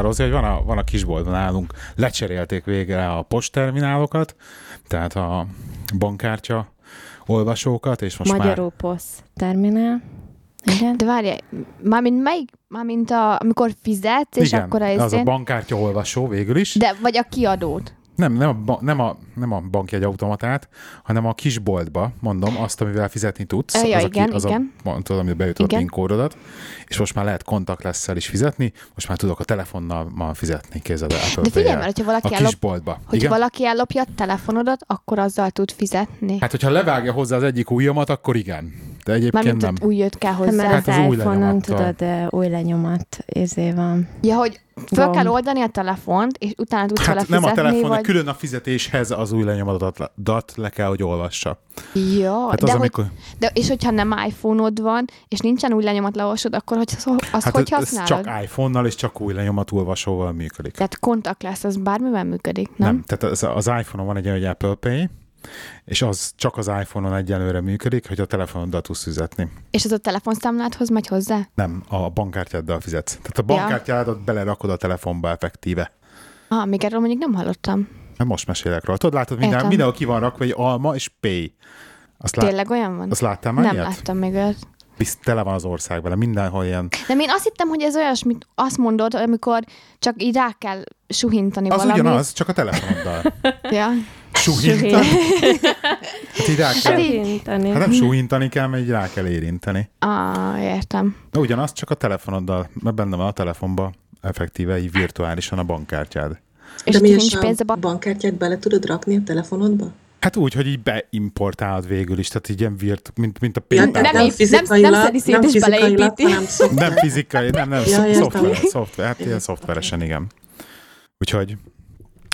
Rozi, hogy van a, van a kisboltban nálunk, lecserélték végre a postterminálokat, tehát a bankkártya olvasókat, és most Magyarul már... POSZ terminál. Igen. De várj, mármint melyik, mármint a, amikor fizetsz, és Igen, akkor a, az a izén- bankkártya olvasó végül is. De, vagy a kiadót. Nem, nem a, ba- nem, a, nem a bankjegy automatát, hanem a kisboltba, mondom, azt, amivel fizetni tudsz. Ja, az igen, a, az igen. A, mondod, amiben beütöd a. PIN kódodat, és most már lehet kontaktlesszel is fizetni, most már tudok a telefonnal ma fizetni, kézzel Apple De figyelj, mert hogyha valaki a ellop, kisboltba. hogy Igen? valaki ellopja a telefonodat, akkor azzal tud fizetni. Hát, hogyha levágja hozzá az egyik ujjamat, akkor igen. De egyébként Mármint nem. új jött kell hozzá. Hát az, az új iPhone-on lenyomattal. tudod, új lenyomat izé van. Ja, hogy fel Gomb. kell oldani a telefont, és utána tudsz vele Hát nem fizetni, a telefon, vagy... külön a fizetéshez az új lenyomatot le kell, hogy olvassa. Ja, Hát de, az, hogy, amikor... de, és hogyha nem iPhone-od van, és nincsen új lenyomat leolvasod, akkor hogy, azt Hát hogy ez használod? csak iPhone-nal és csak új lenyomatolvasóval működik. Tehát kontakt lesz, az bármivel működik, nem? Nem, tehát az, az iPhone-on van egy olyan, hogy Apple Pay, és az csak az iPhone-on egyelőre működik, hogy a telefonoddal tudsz fizetni. És az a telefonszámládhoz megy hozzá? Nem, a bankkártyáddal fizetsz. Tehát a bankkártyádat belerakod a telefonba effektíve. Ah, még erről mondjuk nem hallottam. Hát most mesélek róla. Tudod, látod, minden, mindenhol ki van rakva egy alma és pay. Azt, lát, Tényleg olyan van? azt láttál már nem ilyet? láttam még olyat. Tele van az ország vele, mindenhol ilyen. Nem, én azt hittem, hogy ez olyasmit azt mondod, amikor csak így rá kell suhintani Az valamit. ugyanaz, csak a telefonoddal. Ja. Suhintani? Hát így rá kell. Érinteni. Hát nem súhintani kell, mert így rá kell érinteni. Ah, értem. De ugyanaz, csak a telefonoddal, mert benne van a telefonba effektíve így virtuálisan a bankkártyád. És De mi nincs pénz a a bank... bankkártyát bele tudod rakni a telefonodba? Hát úgy, hogy így beimportálod végül is, tehát így ilyen virt, mint, mint a Ja, PayPal. tehát nem nem, fizikailag, nem nem és fizikailag, beleépíti. hanem szoftver. Nem fizikai, nem, nem, Ja, ja, szoftver, szoftver, hát ilyen szoftveresen, igen. Úgyhogy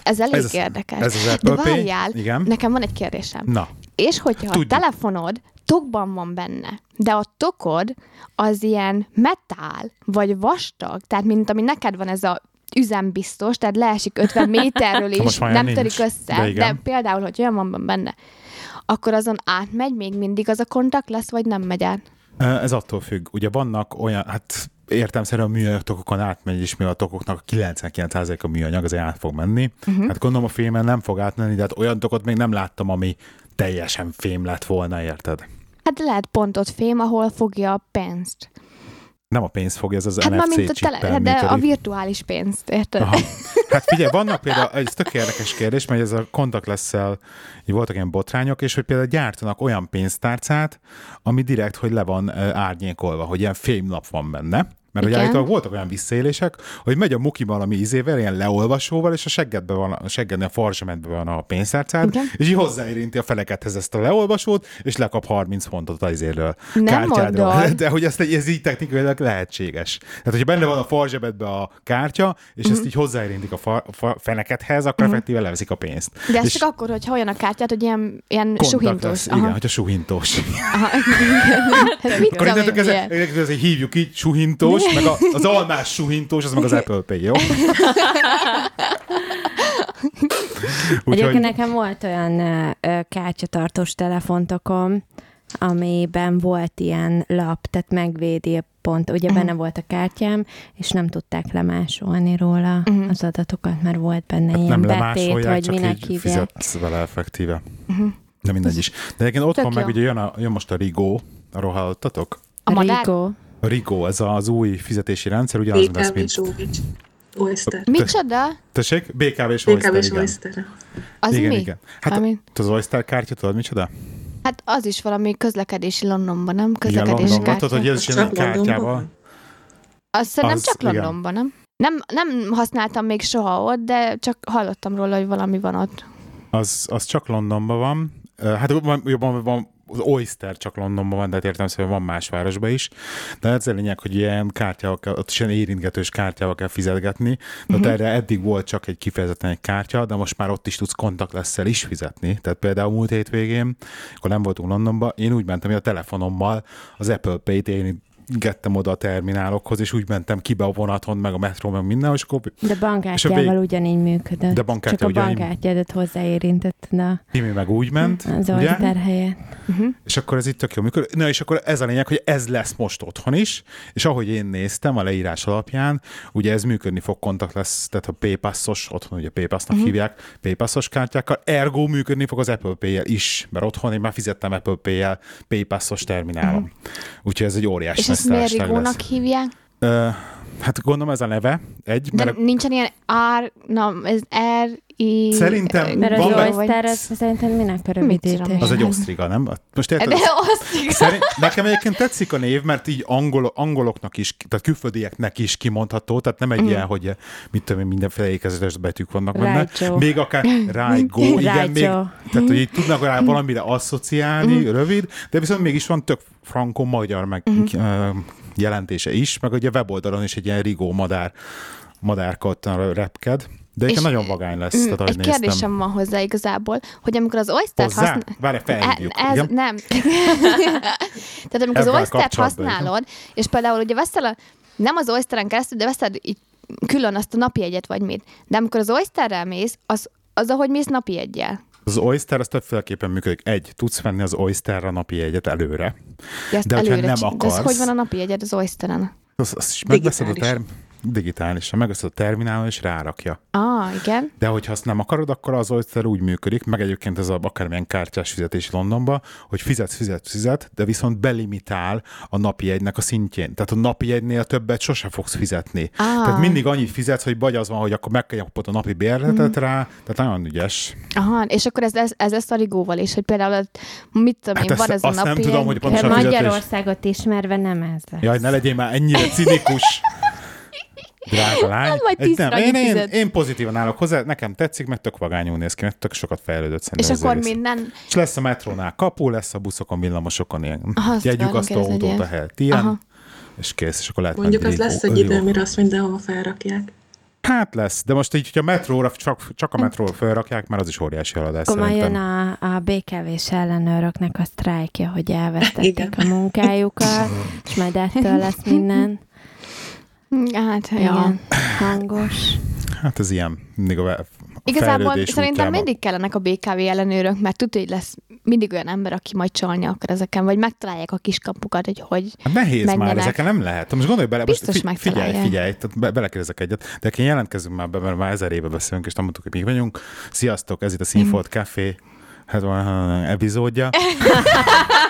Ez elég Ez érdekes. ez az De Apple Pay. várjál, Igen. nekem van egy kérdésem. Na, És hogyha Tudjuk. a telefonod tokban van benne, de a tokod az ilyen metál, vagy vastag, tehát mint ami neked van ez a üzembiztos, tehát leesik 50 méterről is, nem nincs, törik össze, de de, igen. de például, hogy olyan van benne, akkor azon átmegy még mindig az a kontakt lesz, vagy nem megy át? ez attól függ. Ugye vannak olyan, hát értelmszerűen a műanyag tokokon átmegy, és mivel a tokoknak a 99% a műanyag, azért át fog menni. Uh-huh. Hát gondolom a fémen nem fog átmenni, de hát olyan tokot még nem láttam, ami teljesen fém lett volna, érted? Hát lehet pontot fém, ahol fogja a pénzt. Nem a pénz fogja, ez az Hát NFC mint a tele, de a virtuális pénzt, érted? Aha. Hát figyelj, vannak például, ez tök érdekes kérdés, mert ez a kontakt lesz így voltak ilyen botrányok, és hogy például gyártanak olyan pénztárcát, ami direkt, hogy le van árnyékolva, hogy ilyen fémlap van benne. Mert hogy Igen. állítólag voltak olyan visszaélések, hogy megy a muki valami izével, ilyen leolvasóval, és a seggedben van, a seggednél a farzsemetben van a pénztárcád, Igen. és így hozzáérinti a felekethez ezt a leolvasót, és lekap 30 fontot az izéről, Nem kártyádról. mondod. De hogy ezt, ez így technikailag lehetséges. Tehát, hogyha benne van a farzsebedbe a kártya, és Mhm. ezt így hozzáérintik a, fa, a fa, fenekethez, akkor effektíve leveszik a pénzt. De ez és csak akkor, hogyha olyan a kártyát, hogy ilyen, ilyen suhintós. lesz. Igen, hogyha suhintós. Aha, igen. Hát mit Akkor tudom én, ilyen? innentől kezdve hívjuk így suhintós, meg a, az almás suhintós, az meg az Apple Pay, jó? Egyébként nekem volt olyan ö, kártyatartós telefontokom, amiben volt ilyen lap, tehát megvédi pont, ugye benne volt a kártyám, és nem tudták lemásolni róla Mhm. az adatokat, mert volt benne Hát ilyen nem betét, vagy csak minek így hívják. fizetsz vele effektíve. De mindegy is. De egyébként otthon Tök meg jó. ugye jön, a, jön most a Rigo, arról hallottatok? A madár? Rigo. A Rigo, ez az új fizetési rendszer, ugyanaz lesz, BKV mint... Zsóvics. Oyster. Micsoda? Tessék? BKV és BKV Oyster, és igen. Oyster. Az igen, mi? igen. Hát Ami- az Oyster kártya, tudod micsoda? Hát az is valami közlekedési Londonban, nem? Igen, Közlekedési Londonban. kártya. Tudod, hogy ez is Csak ilyen Londonban kártyával. Azt szerintem Az- csak igen. Londonban, nem? nem? Nem használtam még soha ott, de csak hallottam róla, hogy valami van ott. Az, az csak Londonban van. Hát jobban van, az Oyster csak Londonban van, de hát értem szerint van más városban is. De ez a lényeg, hogy ilyen kártyával kell, ott is ilyen érintgetős kártyával kell fizetgetni. De ott erre eddig volt csak egy kifejezetten egy kártya, de most már ott is tudsz kontaktlesszel is fizetni. Tehát például múlt hétvégén, akkor nem voltunk Londonban, én úgy mentem, hogy a telefonommal az Apple Pay-t én gettem oda a terminálokhoz, és úgy mentem ki be a vonaton, meg a metró, meg minden, és akkor De bankkártyával vég- ugyanígy működött. De bankkártya Csak a ugyanígy- bankkártyádat hozzáérintetted a, Timi meg úgy ment, az? Oyster helyett. És akkor ez itt tök jó működik. Na és akkor ez a lényeg, hogy ez lesz most otthon is, és ahogy én néztem a leírás alapján, ugye ez működni fog kontakt lesz, tehát a PayPass-os, otthon ugye PayPass-nak uh-huh. hívják, PayPass-os kártyákkal, ergo működni fog az Apple Pay-jel is, mert otthon én már fizettem Apple Pay-jel PayPass-os terminálom. Uh-huh. Úgyhogy ez egy óriási És ezt miért rigónak hívják? Ö, hát gondolom ez a neve, egy, De mert nincsen ilyen R, na, ez R, I... Szerintem Mert az Van be- Oyster, az szerintem minek a rövidítés? az egy osztriga, nem? Most érted? De azt Szerint, nekem egyébként tetszik a név, mert így angol, angoloknak is, tehát külföldieknek is kimondható, tehát nem egy mm. ilyen, hogy mit tudom én, mindenféle ékezetes betűk vannak benne. Még akár Rájgó, igen, még, tehát hogy így tudnak rá valamire asszociálni, Mhm. rövid, de viszont mégis van tök frankon-magyar meg Mhm. ö, jelentése is, meg ugye a weboldalon is egy ilyen rigó madár, madárkattan repked, de egyébként nagyon vagány lesz, Mm, tehát Egy néztem. kérdésem van hozzá igazából, hogy amikor az Oyster Hozzá? használ... Várj, felhívjuk. Ez, igen? nem. Tehát amikor az Ebben Oyster kapcsolatban, használod, és például ugye veszel a, nem az Oysteren keresztül, de veszed így külön azt a napi egyet vagy mit. De amikor az Oysterrel mész, az, az ahogy mész napi egyel. Az Oyster az többféleképpen működik. Egy, tudsz venni az Oysterra napi jegyet előre. De, ezt De hogyha előre nem csin- De ez akarsz- hogy van a napi egyed az Oysteren? Az, az is megveszed a term... digitálisan, megveszed a terminálon és rárakja. Ah, igen. De hogyha azt nem akarod, akkor az Oyster úgy működik, meg egyébként ez a akármilyen kártyás fizetés Londonba, hogy fizetsz, fizetsz, fizet, de viszont belimitál a napi jegynek a szintjén. Tehát a napi jegynél többet sose fogsz fizetni. Ah. Tehát mindig annyit fizetsz, hogy vagy az van, hogy akkor megkapod a napi bérletet Mhm. rá, tehát nagyon ügyes. Aha, és akkor ez, ez, ez lesz a rigóval is, hogy például mit tudom Hát én, ezt- van ez a azt nem napi tudom, hogy pontosan Magyarországot ismerve nem ez lesz. Jaj, ne legyél már ennyire cinikus. Drága lány. Hát majd Egy- nem, én, én, én, pozitívan állok hozzá, nekem tetszik, mert tök vagányul néz ki, mert tök sokat fejlődött És szerintem. ez akkor egész. minden... És lesz a metrónál kapu, lesz a buszokon, villamosokon ilyen azt egy autót a helyett ilyen, Aha. és kész, és akkor lehet Mondjuk az lesz egy idő, mire azt mindenhova felrakják. Hát lesz, de most így, hogyha metróra, csak, csak a metróra felrakják, már az is óriási haladás Akkor majd jön szerintem. a, a BKV-s ellenőröknek a sztrájkja, hogy elvesztették Igen. a munkájukat, és majd ettől lesz minden. Hát, ja. Igen, hangos. Hát ez ilyen, mindig a, Igazából szerintem mindig kellenek a BKV ellenőrök, mert tudja, hogy lesz mindig olyan ember, aki majd csalni akar ezeken, vagy megtalálják a kiskapukat, hogy hogy... Hát nehéz már, menjenek. ezeken nem lehet. Most gondolj bele, most Biztos fi- figyelj, figyelj, tehát be, belekérdezek egyet, de én jelentkezünk már be, mert már ezer éve beszélünk, és nem mondtuk, hogy mi vagyunk. Sziasztok, ez itt a Színfolt Café, hát van epizódja.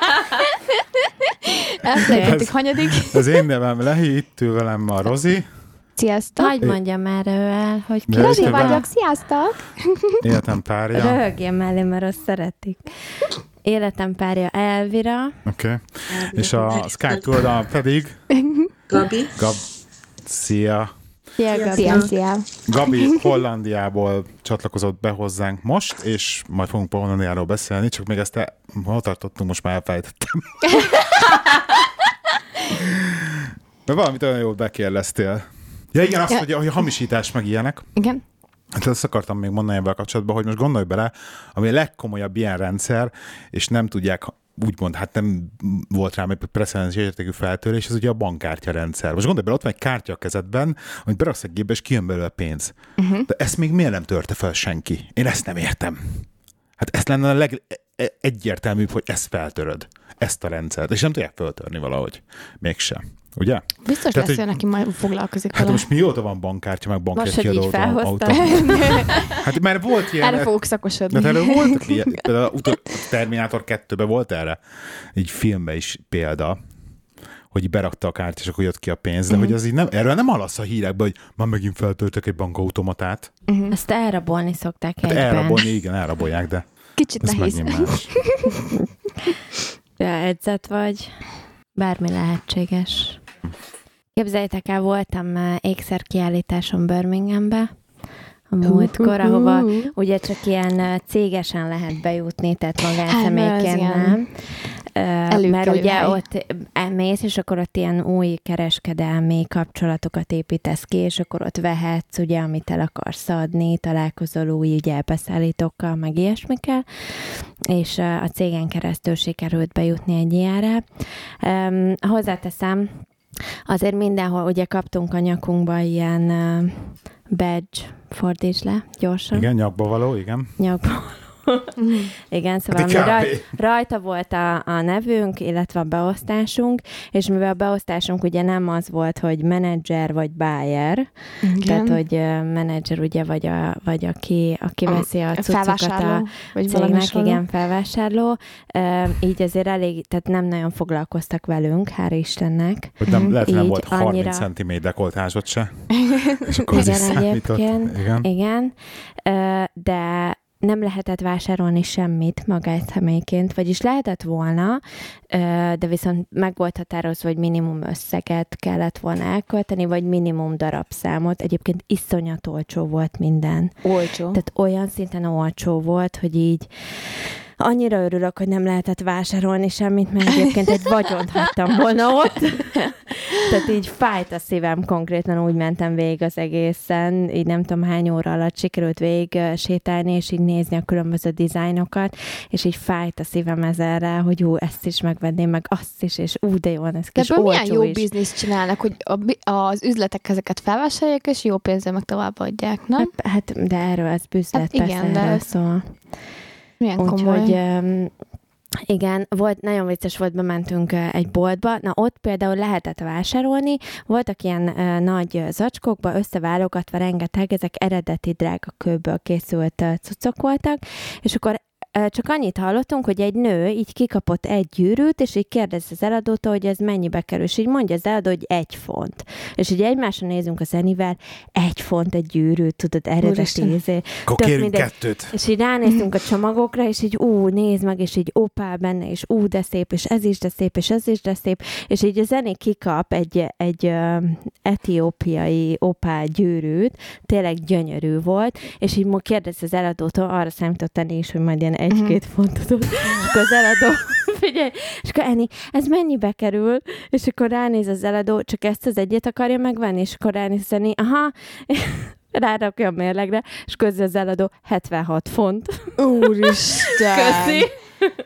Elfelejtettük, hanyadik. Az én nevem Lehi, itt ül velem a Rozi, Sziasztok! Hagy mondjam már ő el, hogy ki Rozi vagyok, sziasztok! életem párja. Oké. Röhögjön mellé, mert azt szeretik. Életem párja Elvira, Okay. És a Skype túloldalon pedig Gabi, Gab... Szia! Szia, Szia, Gabi. Szia, szia! Gabi Hollandiából csatlakozott be hozzánk most, és majd fogunk Hollandiáról beszélni, csak még ezt el, hol tartottunk, most már elfelejtettem. De valamit olyan jól bekérleztél. Ja igen, azt, Ja. hogy, hogy hamisítás meg ilyenek. Igen? Hát ezt akartam még mondani ebben a kapcsolatban, hogy most gondolj bele, ami a legkomolyabb ilyen rendszer, és nem tudják úgymond, hát nem volt rá egy precedens értékű feltörés, ez ugye a bankkártya rendszer. Most gondolj bele, ott van egy kártya a kezedben, amit beraksz egy gépbe, és kijön belőle pénz. Uh-huh. De ezt még miért nem törte fel senki? Én ezt nem értem. Hát ezt lenne a legegyértelműbb, hogy ezt feltöröd. Ezt a rendszert. És nem tudják feltörni valahogy. Mégsem. Ugye? Biztos Tehát, lesz hogy- olyan, aki majd foglalkozik Hát vele. most mióta van bankkártya, meg így felhoztad. Hát mert volt ilyen... Erre fogok de szakosodni. erre voltak ilyen, például a Terminátor 2-ben volt erre, egy filmben is példa, hogy berakta a kártya, és akkor jött ki a pénz, de Mhm. hogy az így nem, erről nem hallasz a hírekben, hogy már megint feltöltök egy bankautomatát. Azt elrabolni szokták Hát egyben. elrabolni, igen, elrabolják, de Kicsit ez nehéz. Ja, edzett vagy, bármi lehetséges. Képzeljétek el, voltam eh, ékszerkiállításon Birminghambe, a múltkor, ahova ugye csak ilyen cégesen lehet bejutni, tehát magánszemélyként hát, nem. Előkelő mert ugye hely. ott elmész, és akkor ott ilyen új kereskedelmi kapcsolatokat építesz ki, és akkor ott vehetsz, ugye, amit el akarsz adni, találkozol új ugye beszállítókkal, meg ilyesmikkel, és a cégen keresztül sikerült bejutni egy ilyenre. Hozzáteszem, azért mindenhol ugye kaptunk a nyakunkba ilyen badge, fordíts le gyorsan. Igen, nyakba való, igen. Nyakba való Igen, szóval mi raj, rajta volt a, a nevünk, illetve a beosztásunk, és mivel a beosztásunk ugye nem az volt, hogy menedzser vagy buyer, Igen. tehát hogy uh, menedzser ugye vagy, a, vagy aki, aki veszi a cuccokat a vagy cégnek, igen, felvásárló, uh, így azért elég, tehát nem nagyon foglalkoztak velünk, hál' Istennek. Hogy nem, lehet, nem volt 30 annyira... cm dekoltásod se. És akkor igen, egyébként, igen. igen. Uh, de nem lehetett vásárolni semmit magánszemélyként, vagyis lehetett volna, de viszont meg volt határozva, hogy minimum összeget kellett volna elkölteni, vagy minimum darabszámot. Egyébként iszonyat olcsó volt minden. Olcsó? Tehát olyan szinten olcsó volt, hogy így Annyira örülök, hogy nem lehetett vásárolni semmit, mert egyébként egy vagyont hagytam volna ott. Tehát így fájt a szívem konkrétan, úgy mentem végig az egészen, így nem tudom hány óra alatt sikerült végig sétálni, és így nézni a különböző dizájnokat, és így fájt a szívem ezerre, hogy ú, ezt is megvenném, meg azt is, és ú, de jó van ez kis De milyen jó is. bizniszt csinálnak, hogy a, az üzletek ezeket felvásárolják, és jó pénzzel meg továbbadják, nem? Hát, hát de erről az büzlet hát persze, igen, erről de... szól. Milyen komoly. Úgyhogy igen, volt, nagyon vicces volt, bementünk egy boltba, na ott például lehetett vásárolni, voltak ilyen uh, nagy zacskókba összeválogatva rengeteg, ezek eredeti drága kőből készült uh, cuccok voltak, és akkor csak annyit hallottunk, hogy egy nő így kikapott egy gyűrűt, és így kérdez az eladótól, hogy ez mennyibe kerül, és így mondja az eladó, hogy egy font. És így egymásra nézünk a zenivel, egy font egy gyűrűt, tudod, eredeti izé. Akkor kettőt. És így ránéztünk a csomagokra, és így ú, nézd meg, és így opál benne, és ú, de szép, és ez is de szép, és ez is de szép, és így a zené kikap egy, egy uh, etiópiai opál gyűrűt, tényleg gyönyörű volt, és így kérdez az eladótól, arra számított is, hogy majd ilyen egy-két uh-huh. fontot, és akkor az eladó, figyelj, és akkor Eni, ez mennyibe kerül? És akkor ránéz az eladó, csak ezt az egyet akarja megvenni, és akkor ránéz Eni, aha, rárakja a mérlegre, és közben az eladó 76 font. Úristen! Köszi!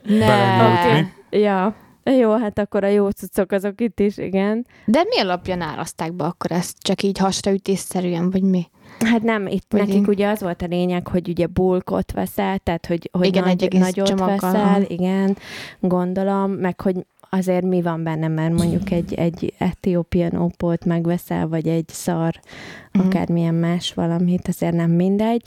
Ne! Okay. Ja. Jó, hát akkor a jó cuccok azok itt is, igen. De mi alapján árazták be akkor ezt? Csak így hasraütésszerűen, vagy mi? Hát nem, itt vagy nekik én... ugye az volt a lényeg, hogy ugye bulkot veszel, tehát hogy, hogy igen, nagy, egy nagyot csomaggal. veszel, igen, gondolom, meg hogy azért mi van benne, mert mondjuk egy, egy etiópian opót megveszel, vagy egy szar, mm. akármilyen más valamit, azért nem mindegy.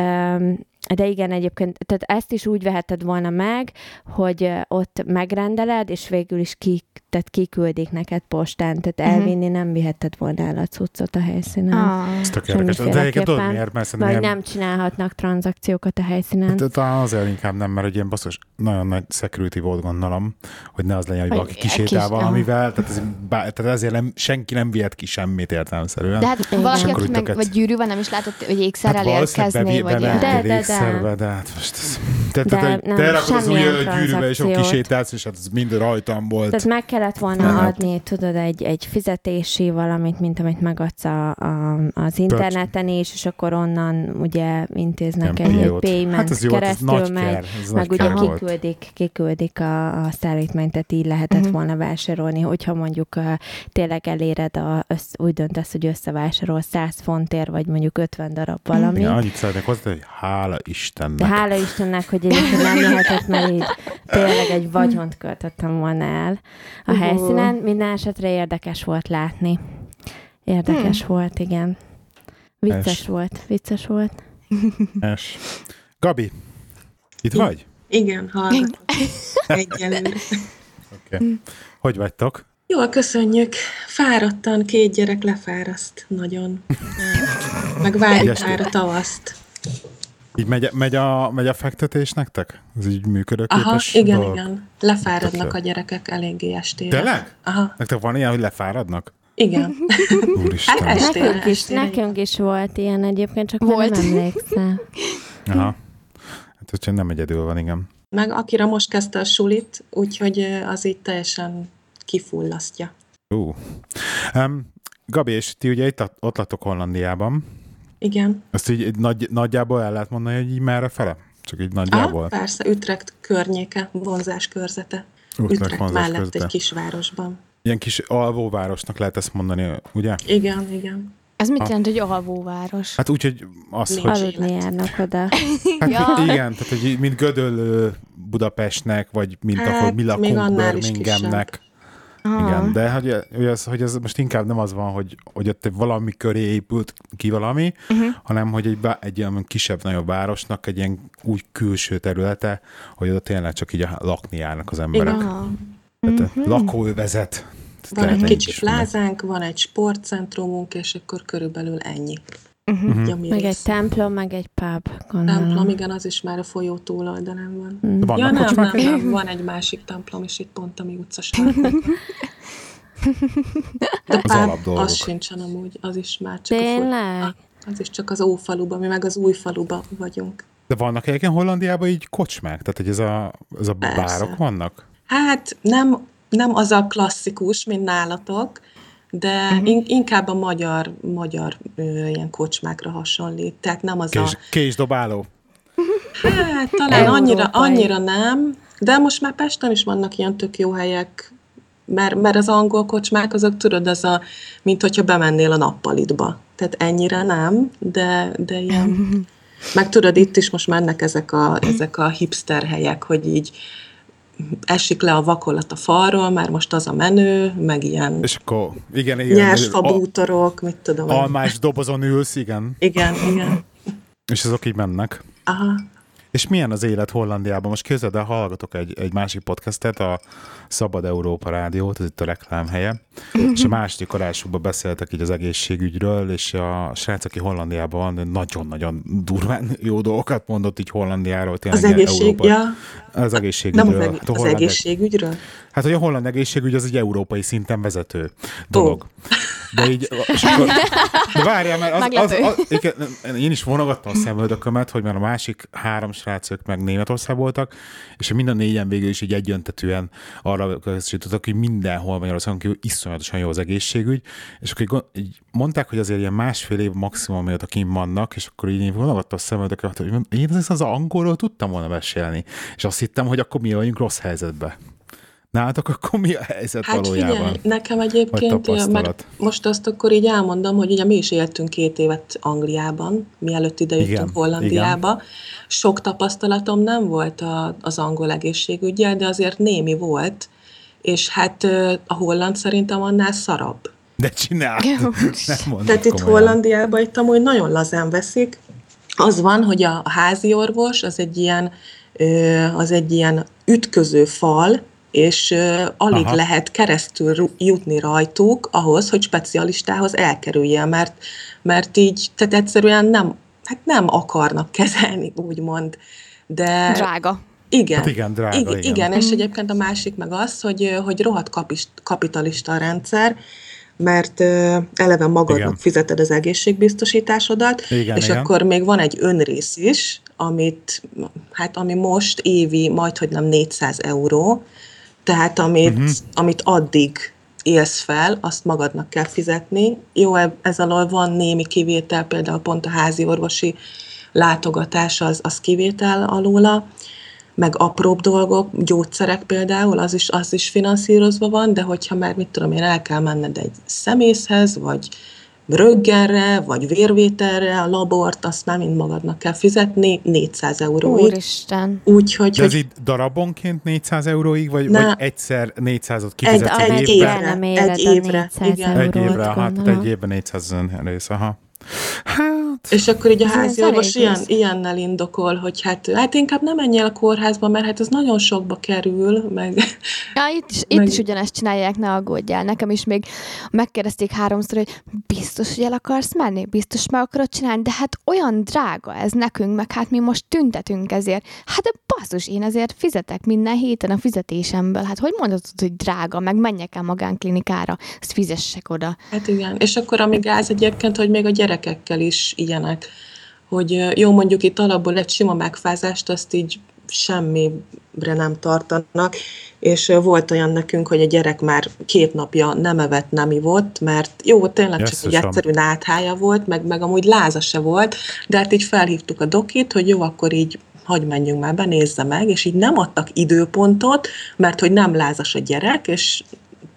Um, de igen, egyébként, tehát ezt is úgy veheted volna meg, hogy ott megrendeled, és végül is ki, tehát kiküldik neked postán, tehát uh-huh. elvinni nem vihetted volna el a cuccot a helyszínen. Ah. Ez tök érdekes. De egyébként tudod miért? Mert vagy ilyen... nem csinálhatnak tranzakciókat a helyszínen. Hát, talán azért inkább nem, mert egy ilyen basszus, nagyon nagy security volt gondolom, hogy ne az legyen, hogy valaki kisétál valamivel, tehát, ez, tehát ezért nem, senki nem vihet ki semmit értelemszerűen. De hát valaki, aki meg, vagy gyűrűvel nem is látott, hogy ékszerrel hát érkezni, vagy. De, de, de, de hát most ez... Te, te, te, te, te rakod az új gyűrűbe, és ott kisétálsz, és hát ez mind rajtam volt. Tehát meg kellett volna hát. adni, tudod, egy, egy fizetési valamit, mint amit megadsz a, a, az interneten is, és akkor onnan ugye intéznek egy, egy payment hát ez jó, keresztül, ez meg, kár, ez meg ugye kiküldik, kiküldik a, a szállítmányt, tehát így lehetett uh-huh. volna vásárolni, hogyha mondjuk uh, tényleg eléred, a, össz, úgy döntesz, hogy összevásárol 100 fontért, vagy mondjuk 50 darab valami. Igen, annyit szeretnék hozzá, hogy hála Istennek. De hála Istennek, hogy egyébként nem lehetett, mert így tényleg egy vagyont költöttem volna el a uh-huh. helyszínen. Minden esetre érdekes volt látni. Érdekes hmm. volt, igen. Vicces Es. volt, vicces volt. Es. Gabi, itt I- vagy? Igen, hallgatom. Egyelőre. Oké. Okay. Hogy vagytok? Jól köszönjük. Fáradtan, két gyerek lefáraszt nagyon. Meg várjuk már a tavaszt. Így megy, megy, a, megy a fektetés nektek? Ez így működőképes Aha, igen, dolog? igen. Lefáradnak a gyerekek eléggé estére. Tényleg? Aha. Nektek van ilyen, hogy lefáradnak? Igen. Úristen. Hát estére, Nekünk is, estére. nekünk is volt ilyen egyébként, csak Volt. nem emlékszem. Aha. Hát, hogyha nem egyedül van, igen. Meg akire most kezdte a sulit, úgyhogy az így teljesen kifullasztja. Ú. Um, Gabi, és ti ugye itt ott laktok Hollandiában. Igen. Ezt így így nagy, nagyjából el lehet mondani, hogy így merre fele? Csak így Ah, nagyjából. persze, Utrecht környéke, vonzás körzete. Utrecht Utrecht mellett körzete. egy kisvárosban. Ilyen kis alvóvárosnak lehet ezt mondani, ugye? Igen, igen. Ez mit jelent, hogy alvóváros? Hát úgy, hogy az, Mi? hogy... Aludni járnak oda. Hát Ja. igen, tehát hogy mint Gödöllő Budapestnek, vagy mint Hát, ahol mi még lakunk annál is Birminghamnek. Igen, de hogy, hogy, ez, hogy ez most inkább nem az van, hogy, hogy ott valami köré épült ki valami, uh-huh. hanem hogy egy, egy ilyen kisebb-nagyobb városnak egy ilyen úgy külső területe, hogy oda tényleg csak így lakni járnak az emberek. Igen. Tehát uh-huh. lakóövezet. Van egy kicsi plázánk, van egy sportcentrumunk, és akkor körülbelül ennyi. Uh-huh. Ja, mi Meg egy templom, meg egy pub, templom, gondolom. igen, az is már a folyó túloldalán van. Vannak Ja, nem, nem, nem, van egy másik templom is itt pont a mi utcasarkon. De pub, alapdolgok. az sincsen amúgy, az is már csak a foly- Tényleg? az is csak az ófaluban, mi meg az új faluban vagyunk. De vannak egyébként Hollandiában így kocsmák? Tehát, hogy ez a, ez a Persze. bárok vannak? Hát nem, nem az a klasszikus, mint nálatok, de Mhm. in, inkább a magyar, magyar ö, ilyen kocsmákra hasonlít. Tehát nem az Kés, a... késdobáló. Hát talán annyira, annyira nem, de most már Pesten is vannak ilyen tök jó helyek, mert, mert az angol kocsmák, azok tudod, az a, mint hogyha bemennél a nappalitba. Tehát ennyire nem, de, de ilyen... Meg tudod, itt is most mennek ezek a, ezek a hipster helyek, hogy így esik le a vakolat a falról, már most az a menő, meg ilyen És akkor, igen, igen. nyersfa a- bútorok, mit tudom. Almás dobozon ülsz, igen. Igen, igen. És azok így mennek. Aha. És milyen az élet Hollandiában? Most képzeld el, hallgatok egy, egy másik podcastet, a Szabad Európa Rádiót, ez itt a reklám helye, és a második adásukban beszéltek így az egészségügyről, és a srác, aki Hollandiában van, nagyon-nagyon durván jó dolgokat mondott így Hollandiáról. Tényleg Az egészség, Európa- ja, Az nem egészségügyről. az, Hát az egészségügyről. Hát, hogy a holland egészségügy az egy európai szinten vezető dolog. De így, és akkor, de várjál, mert az, az, az, igen, én is vonogattam a szemöldökömet, hogy már a másik három srácok meg Németország voltak, és mind a négyen végül is így egyöntetően arra közösítettek, hogy mindenhol Magyarországon kívül iszonyatosan jó az egészségügy, és akkor így, mondták, hogy azért ilyen másfél év maximum, mióta kint vannak, és akkor így én vonogattam a szemöldökömet, hogy én ezt az angolról tudtam volna mesélni, és azt hittem, hogy akkor mi vagyunk rossz helyzetbe. Nálatok akkor mi a helyzet Hát valójában? figyelj, nekem egyébként, mert most azt akkor így elmondom, hogy ugye mi is éltünk két évet Angliában, mielőtt ide Igen, jöttünk Hollandiába. Sok tapasztalatom nem volt a, az angol egészségügyel, de azért némi volt, és hát a holland szerintem annál szarabb. De csináld! Nem mondod Tehát itt. Hollandiában itt amúgy nagyon lazán veszik. Az van, hogy a, házi orvos az egy ilyen, az egy ilyen ütköző fal, és ö, alig Aha. lehet keresztül jutni rajtuk ahhoz, hogy specialistához elkerülje, mert, mert így, tehát egyszerűen nem, hát nem akarnak kezelni, úgymond. De Drága. igen. Hát igen, drága, igen. igen. igen. és egyébként a másik meg az, hogy, hogy rohadt kapist, kapitalista a rendszer, mert eleve magadnak Igen. fizeted az egészségbiztosításodat, Igen, és igen. akkor még van egy önrész is, amit, hát ami most évi majd, hogy nem 400 euró, tehát amit, uh-huh. amit addig élsz fel, azt magadnak kell fizetni. Jó, eb- ez alól van némi kivétel, például pont a házi orvosi látogatás az, az kivétel alóla, meg apróbb dolgok, gyógyszerek például, az is, az is finanszírozva van, de hogyha már, mit tudom én, el kell menned egy szemészhez, vagy röggenre, vagy vérvételre, a labort, azt már mind magadnak kell fizetni, 400 euróig. Úristen. Úgyhogy, De ez hogy így darabonként 400 euróig, vagy, Ne. vagy egyszer 400-ot kifizetsz Egy- egy, egy évben? évre. Nem egy a évre, 400 igen. Egy évre, hát egy évben 400 rész, aha. Hát, és akkor így a házi orvos ilyen, ilyennel indokol, hogy hát, hát inkább nem menjél a kórházba, mert hát ez nagyon sokba kerül, meg... Ja, itt is, meg... itt is ugyanezt csinálják, ne aggódjál. Nekem is még megkérdezték háromszor, hogy biztos, hogy el akarsz menni? Biztos meg akarod csinálni? De hát olyan drága ez nekünk, meg hát mi most tüntetünk ezért. Hát de basszus, én ezért fizetek minden héten a fizetésemből. Hát hogy mondod, hogy drága, meg menjek el magánklinikára, ezt fizessek oda. Hát igen, és akkor ami gáz egyébként, hogy még a gyerekekkel is ilyenek, hogy jó, mondjuk itt alapból egy sima megfázást, azt így semmire nem tartanak, és volt olyan nekünk, hogy a gyerek már két napja nem evett, nem ivott, mert jó, tényleg csak egy egyszerű náthája volt, meg, meg amúgy láza se volt, de hát így felhívtuk a dokit, hogy jó, akkor így hagyj menjünk már be, nézze meg, és így nem adtak időpontot, mert hogy nem lázas a gyerek, és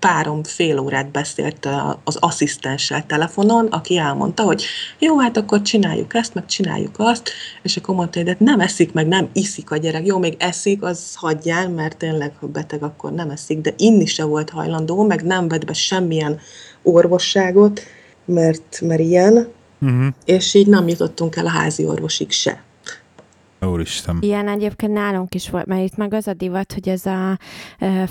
párom fél órát beszélt az asszisztenssel telefonon, aki elmondta, hogy jó, hát akkor csináljuk ezt, meg csináljuk azt, és akkor mondta, hogy nem eszik, meg nem iszik a gyerek. Jó, még eszik, az hagyjál, mert tényleg, ha beteg, akkor nem eszik, de inni se volt hajlandó, meg nem vett be semmilyen orvosságot, mert, mert ilyen, uh-huh. és így nem jutottunk el a házi orvosig se. Úristen. Ilyen egyébként nálunk is volt, mert itt meg az a divat, hogy ez a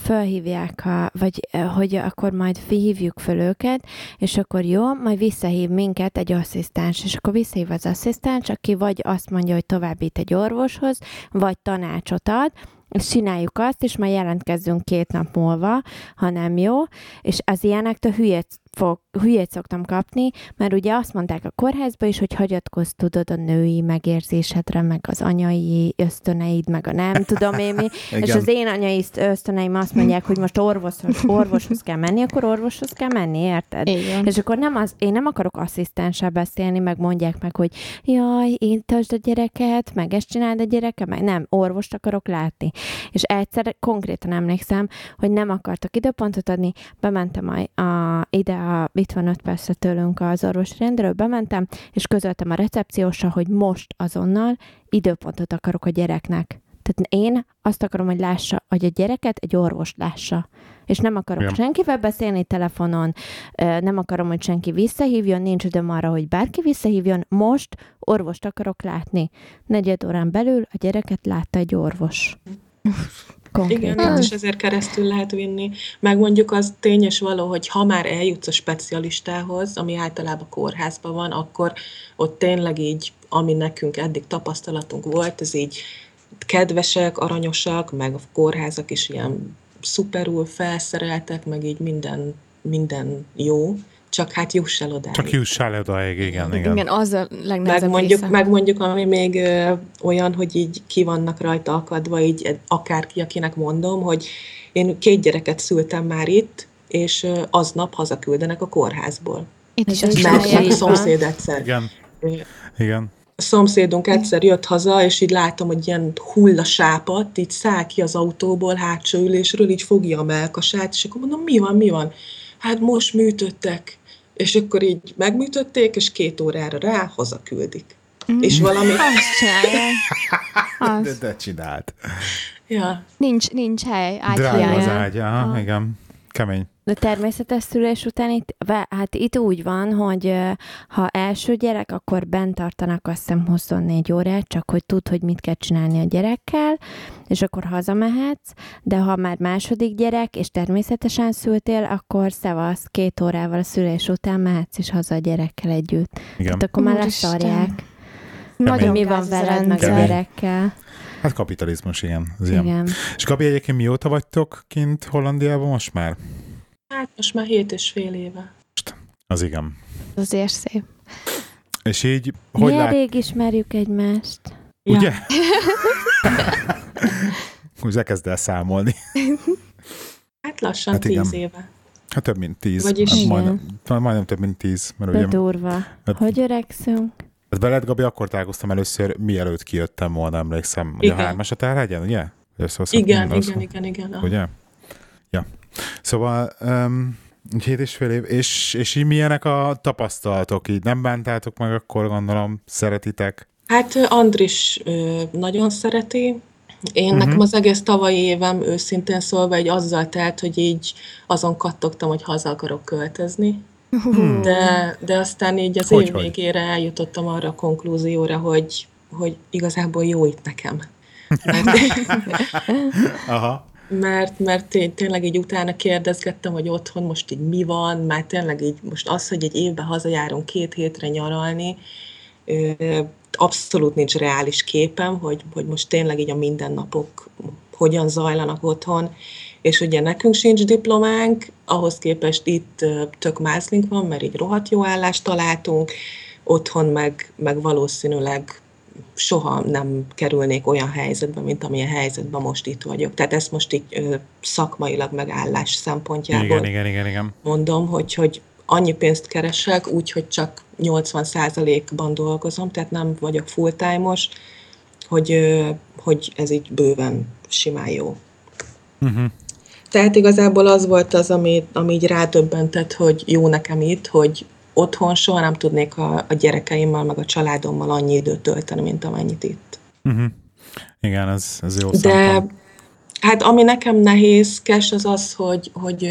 fölhívják, a, vagy hogy akkor majd hívjuk föl őket, és akkor jó, majd visszahív minket egy asszisztens, és akkor visszahív az asszisztens, aki vagy azt mondja, hogy továbbít egy orvoshoz, vagy tanácsot ad, és csináljuk azt, és majd jelentkezzünk két nap múlva, ha nem jó, és az ilyenektől hülyét fog, hülyét szoktam kapni, mert ugye azt mondták a kórházba is, hogy hagyatkozz tudod a női megérzésedre, meg az anyai ösztöneid, meg a nem tudom én mi, és az én anyai ösztöneim azt mondják, hogy most orvoshoz, orvoshoz kell menni, akkor orvoshoz kell menni, érted? Igen. És akkor nem az, én nem akarok asszisztenssel beszélni, meg mondják meg, hogy jaj, én tartsd a gyereket, meg ezt csináld a gyereke, meg nem, orvost akarok látni. És egyszer konkrétan emlékszem, hogy nem akartak időpontot adni, bementem a, a, ide a, itt van öt percre tőlünk az orvosrendről, bementem, és közöltem a recepciósra, hogy most azonnal időpontot akarok a gyereknek. Tehát én azt akarom, hogy lássa, hogy a gyereket egy orvos lássa. És nem akarok Igen. senkivel beszélni telefonon, nem akarom, hogy senki visszahívjon, nincs időm arra, hogy bárki visszahívjon. Most orvost akarok látni. Negyed órán belül a gyereket látta egy orvos. Konkrétan. Igen, és ezért keresztül lehet vinni. Meg mondjuk az tényes való, hogy ha már eljutsz a specialistához, ami általában kórházban van, akkor ott tényleg így, ami nekünk eddig tapasztalatunk volt, ez így kedvesek, aranyosak, meg a kórházak is ilyen szuperul felszereltek, meg így minden, minden jó csak hát juss el odáig. Csak juss el odáig, igen, igen. Igen, az a legnehezebb meg mondjuk, része. meg mondjuk, ami még ö, olyan, hogy így ki vannak rajta akadva, így akárki, akinek mondom, hogy én két gyereket szültem már itt, és ö, aznap hazaküldenek a kórházból. Itt is azt Mert a szomszéd egyszer. Igen. Igen. A szomszédunk egyszer jött haza, és így látom, hogy ilyen hullasápat, így száll ki az autóból, hátsó ülésről, így fogja a melkasát, és akkor mondom, mi van, mi van? Hát most műtöttek és akkor így megműtötték, és két órára rá hazaküldik. Mm. És valami... Azt csinálja. De, de csinált. Ja. Nincs, nincs hely, ágy Drága az ágy, aha, ah. igen. Kemény. De természetes szülés után itt, hát itt úgy van, hogy ha első gyerek, akkor bent tartanak azt hiszem 24 órát, csak hogy tud, hogy mit kell csinálni a gyerekkel, és akkor hazamehetsz, de ha már második gyerek, és természetesen szültél, akkor szevasz, két órával a szülés után mehetsz is haza a gyerekkel együtt. Igen. Tehát akkor már leszarják. Nagyon mi van veled, meg a gyerekkel. Hát kapitalizmus, igen. Az igen. Ilyen. És Gabi, egyébként mióta vagytok kint Hollandiában most már? Hát most már hét és fél éve. Az igen. Azért szép. És így, hogy Mi lát... rég ismerjük egymást. Ugye? Ja. Úgy kezd el számolni. Hát lassan hát tíz éve. Hát több mint tíz. Vagyis hát majdnem, majdnem több mint tíz. Mert De ugye, durva. Hát, hogy öregszünk? Hát veled, Gabi, akkor találkoztam először, mielőtt kijöttem volna, emlékszem. Igen. a hármasat elhegyen, ugye? Igen, igen, igen, igen. Ugye? Ja. Szóval um, hét és fél év, és, és így milyenek a tapasztalatok? Így nem bántátok meg, akkor gondolom, szeretitek? Hát Andris nagyon szereti, én uh-huh. nekem az egész tavalyi évem őszintén szólva egy azzal telt, hogy így azon kattogtam, hogy haza akarok költözni, De, de aztán így az hogy, év végére eljutottam arra a konklúzióra, hogy, hogy igazából jó itt nekem. Mert, Aha. Mert, mert én tényleg így utána kérdezgettem, hogy otthon most így mi van, már tényleg így most az, hogy egy évben hazajárunk két hétre nyaralni, abszolút nincs reális képem, hogy, hogy most tényleg így a mindennapok hogyan zajlanak otthon, és ugye nekünk sincs diplománk, ahhoz képest itt tök mászlink van, mert így rohadt jó állást találtunk, otthon meg, meg valószínűleg soha nem kerülnék olyan helyzetbe, mint amilyen helyzetben most itt vagyok. Tehát ezt most így ö, szakmailag megállás szempontjából igen, igen, igen, igen. mondom, hogy, hogy annyi pénzt keresek, úgy, hogy csak 80%-ban dolgozom, tehát nem vagyok full-time-os, hogy, ö, hogy ez így bőven simán jó. Uh-huh. Tehát igazából az volt az, ami, ami így rádöbbentett, hogy jó nekem itt, hogy otthon soha nem tudnék a, a gyerekeimmel, meg a családommal annyi időt tölteni, mint amennyit itt. Uh-huh. Igen, ez, ez jó De szempont. hát ami nekem nehézkes, az az, hogy, hogy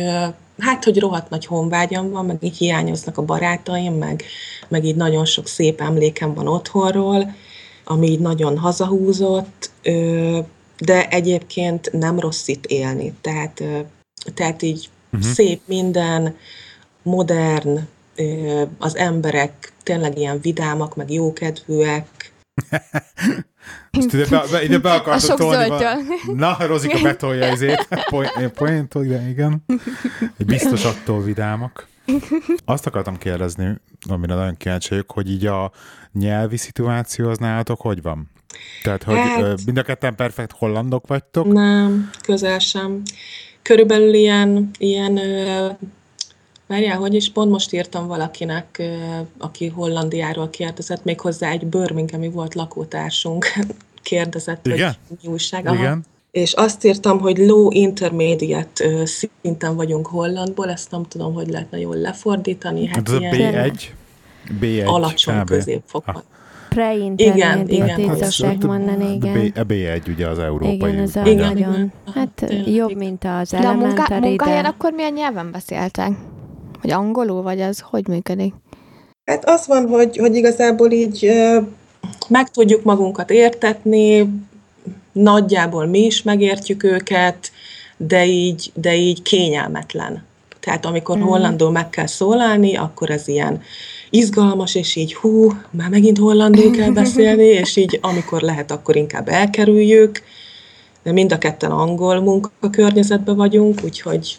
hát, hogy rohadt nagy honvágyam van, meg így hiányoznak a barátaim, meg, meg így nagyon sok szép emlékem van otthonról, ami így nagyon hazahúzott, de egyébként nem rossz itt élni. Tehát, tehát így uh-huh. szép minden, modern, az emberek tényleg ilyen vidámak, meg jókedvűek. Most ide be, be, ide be akartok tolni. Na, Rozika betolja ezért. Point, ide, igen. Biztos attól vidámak. Azt akartam kérdezni, amire nagyon kíváncsi vagyok, hogy így a nyelvi szituáció az nálatok hogy van? Tehát, hogy hát, mind a ketten perfekt hollandok vagytok? Nem, közel sem. Körülbelül ilyen, ilyen Várjál, hogy is pont most írtam valakinek, aki Hollandiáról kérdezett, méghozzá egy Birminghami volt lakótársunk kérdezett, Igen? hogy mi újság. Aha. Igen. És azt írtam, hogy low intermediate szinten vagyunk hollandból, ezt nem tudom, hogy lehetne jól lefordítani. Hát, hát ez a B1? B1 alacsony középfokon. Pre-intermediate, igen, így szokták mondani, igen. A B1 ugye az európai. Igen, ez a igen. nagyon, hát jobb, mint az. De a munká, munkáján akkor milyen nyelven beszéltek? Hogy angolul, vagy az hogy működik? Hát az van, hogy, hogy igazából így meg tudjuk magunkat értetni, nagyjából mi is megértjük őket, de így, de így kényelmetlen. Tehát amikor mm. hollandul meg kell szólalni, akkor ez ilyen izgalmas, és így hú, már megint hollandul kell beszélni, és így amikor lehet, akkor inkább elkerüljük. De mind a ketten angol munkakörnyezetben vagyunk, úgyhogy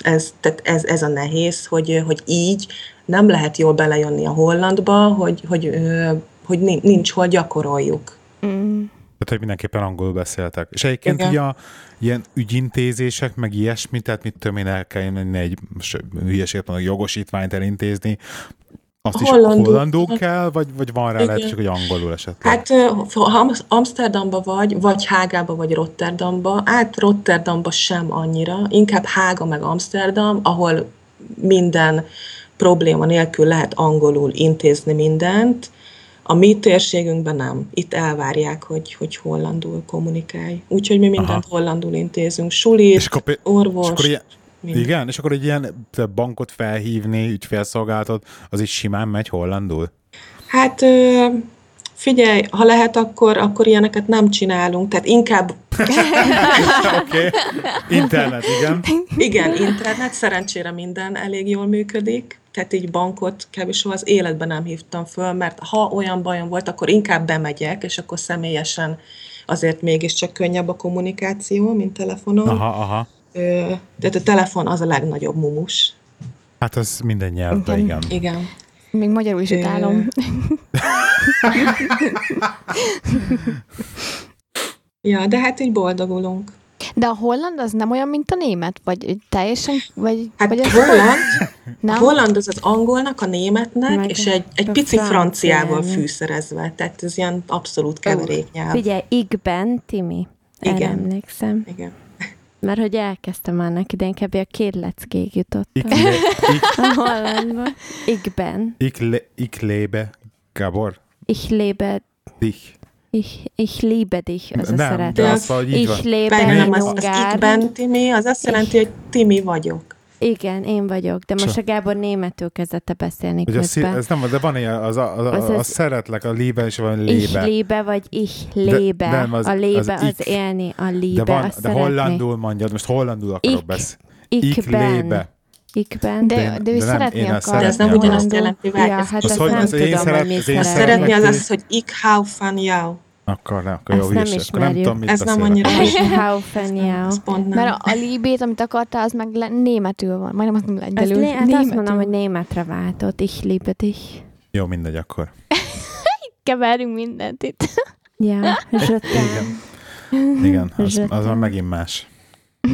ez, tehát ez, ez a nehéz, hogy, hogy így nem lehet jól belejönni a hollandba, hogy, hogy, hogy nincs hol gyakoroljuk. Mm. Tehát, hogy mindenképpen angolul beszéltek. És egyébként ugye a ilyen ügyintézések, meg ilyesmi, tehát mit tudom én, el kell menni egy hülyeséget mondani, jogosítványt elintézni, azt is hollandul, hollandul kell, vagy, vagy van rá lehet, hogy angolul esetleg? Hát ha Amsterdamba vagy, vagy Hágába, vagy Rotterdamba, át Rotterdamba sem annyira, inkább Hága meg Amsterdam, ahol minden probléma nélkül lehet angolul intézni mindent, a mi térségünkben nem. Itt elvárják, hogy, hogy hollandul kommunikálj. Úgyhogy mi mindent Aha. hollandul intézünk. Sulit, és akkor, orvos. És akkor ilyen, Mind. Igen, és akkor egy ilyen bankot felhívni, ügyfélszolgáltat, az is simán megy hollandul? Hát figyelj, ha lehet, akkor, akkor ilyeneket nem csinálunk, tehát inkább... Oké, okay. internet, igen. Igen, internet, szerencsére minden elég jól működik, tehát így bankot kb. soha az életben nem hívtam föl, mert ha olyan bajom volt, akkor inkább bemegyek, és akkor személyesen azért mégiscsak könnyebb a kommunikáció, mint telefonon. Aha, aha. Tehát a telefon az a legnagyobb mumus. Hát az minden nyelvben, igen. Igen. Még magyarul is utálom. ja, de hát így boldogulunk. De a holland az nem olyan, mint a német? Vagy teljesen? Vagy, hát vagy holland, a holland az az angolnak, a németnek, Meg és egy, egy pici franciával fűszerezve. Tehát ez ilyen abszolút keveréknyelv. Figyelj, igben, Timi. Igen. emlékszem. Igen. Mert hogy elkezdtem neki, de inkább a két leckéig jutottam. Ik, ik, a hollandba. Ikben. Ik, le, ik lebe, Gabor. Ich lebe dich. Ich, ich liebe dich, az nem, szeretem. Az, hogy ich van. lebe nem, az, az ikben, Timi, az azt jelenti, hogy Timi vagyok. Igen, én vagyok, de most So- a Gábor németül kezdette beszélni Hogy a szí- közben. ez nem, de van ilyen, az a, az, Az a, a, az- szeretlek, a lébe, és van Ich lébe. lébe, vagy ich lébe. nem, az- a lébe az az, ich. élni, a De, lébe van, azt de szeretni. hollandul mondjad, most hollandul akarok Ik. beszélni. Ikben. lébe. Ikben. De, De- de ő de nem, szeretni én ezt akar. De ez nem ugyanazt jelenti, Ja, vágj. hát Az azt hogy- nem az én tudom, szeret- hogy mi az én szeretni. Szeretni az az, hogy ik hou van jou. Akkor, ne, akkor jó Ezt nem hülyeség. Nem tudom, mit Ez nem beszélek. annyira- Haufenjau. Ez pont nem. Mert a, a libét, amit akartál, az meg le, németül van. Majdnem azt nem lengyelül. lé- hát azt mondom, hogy németre váltott. Ich liebe dich. Jó, mindegy akkor. Keverünk mindent itt. Ja. Igen. Igen, az, az már megint más.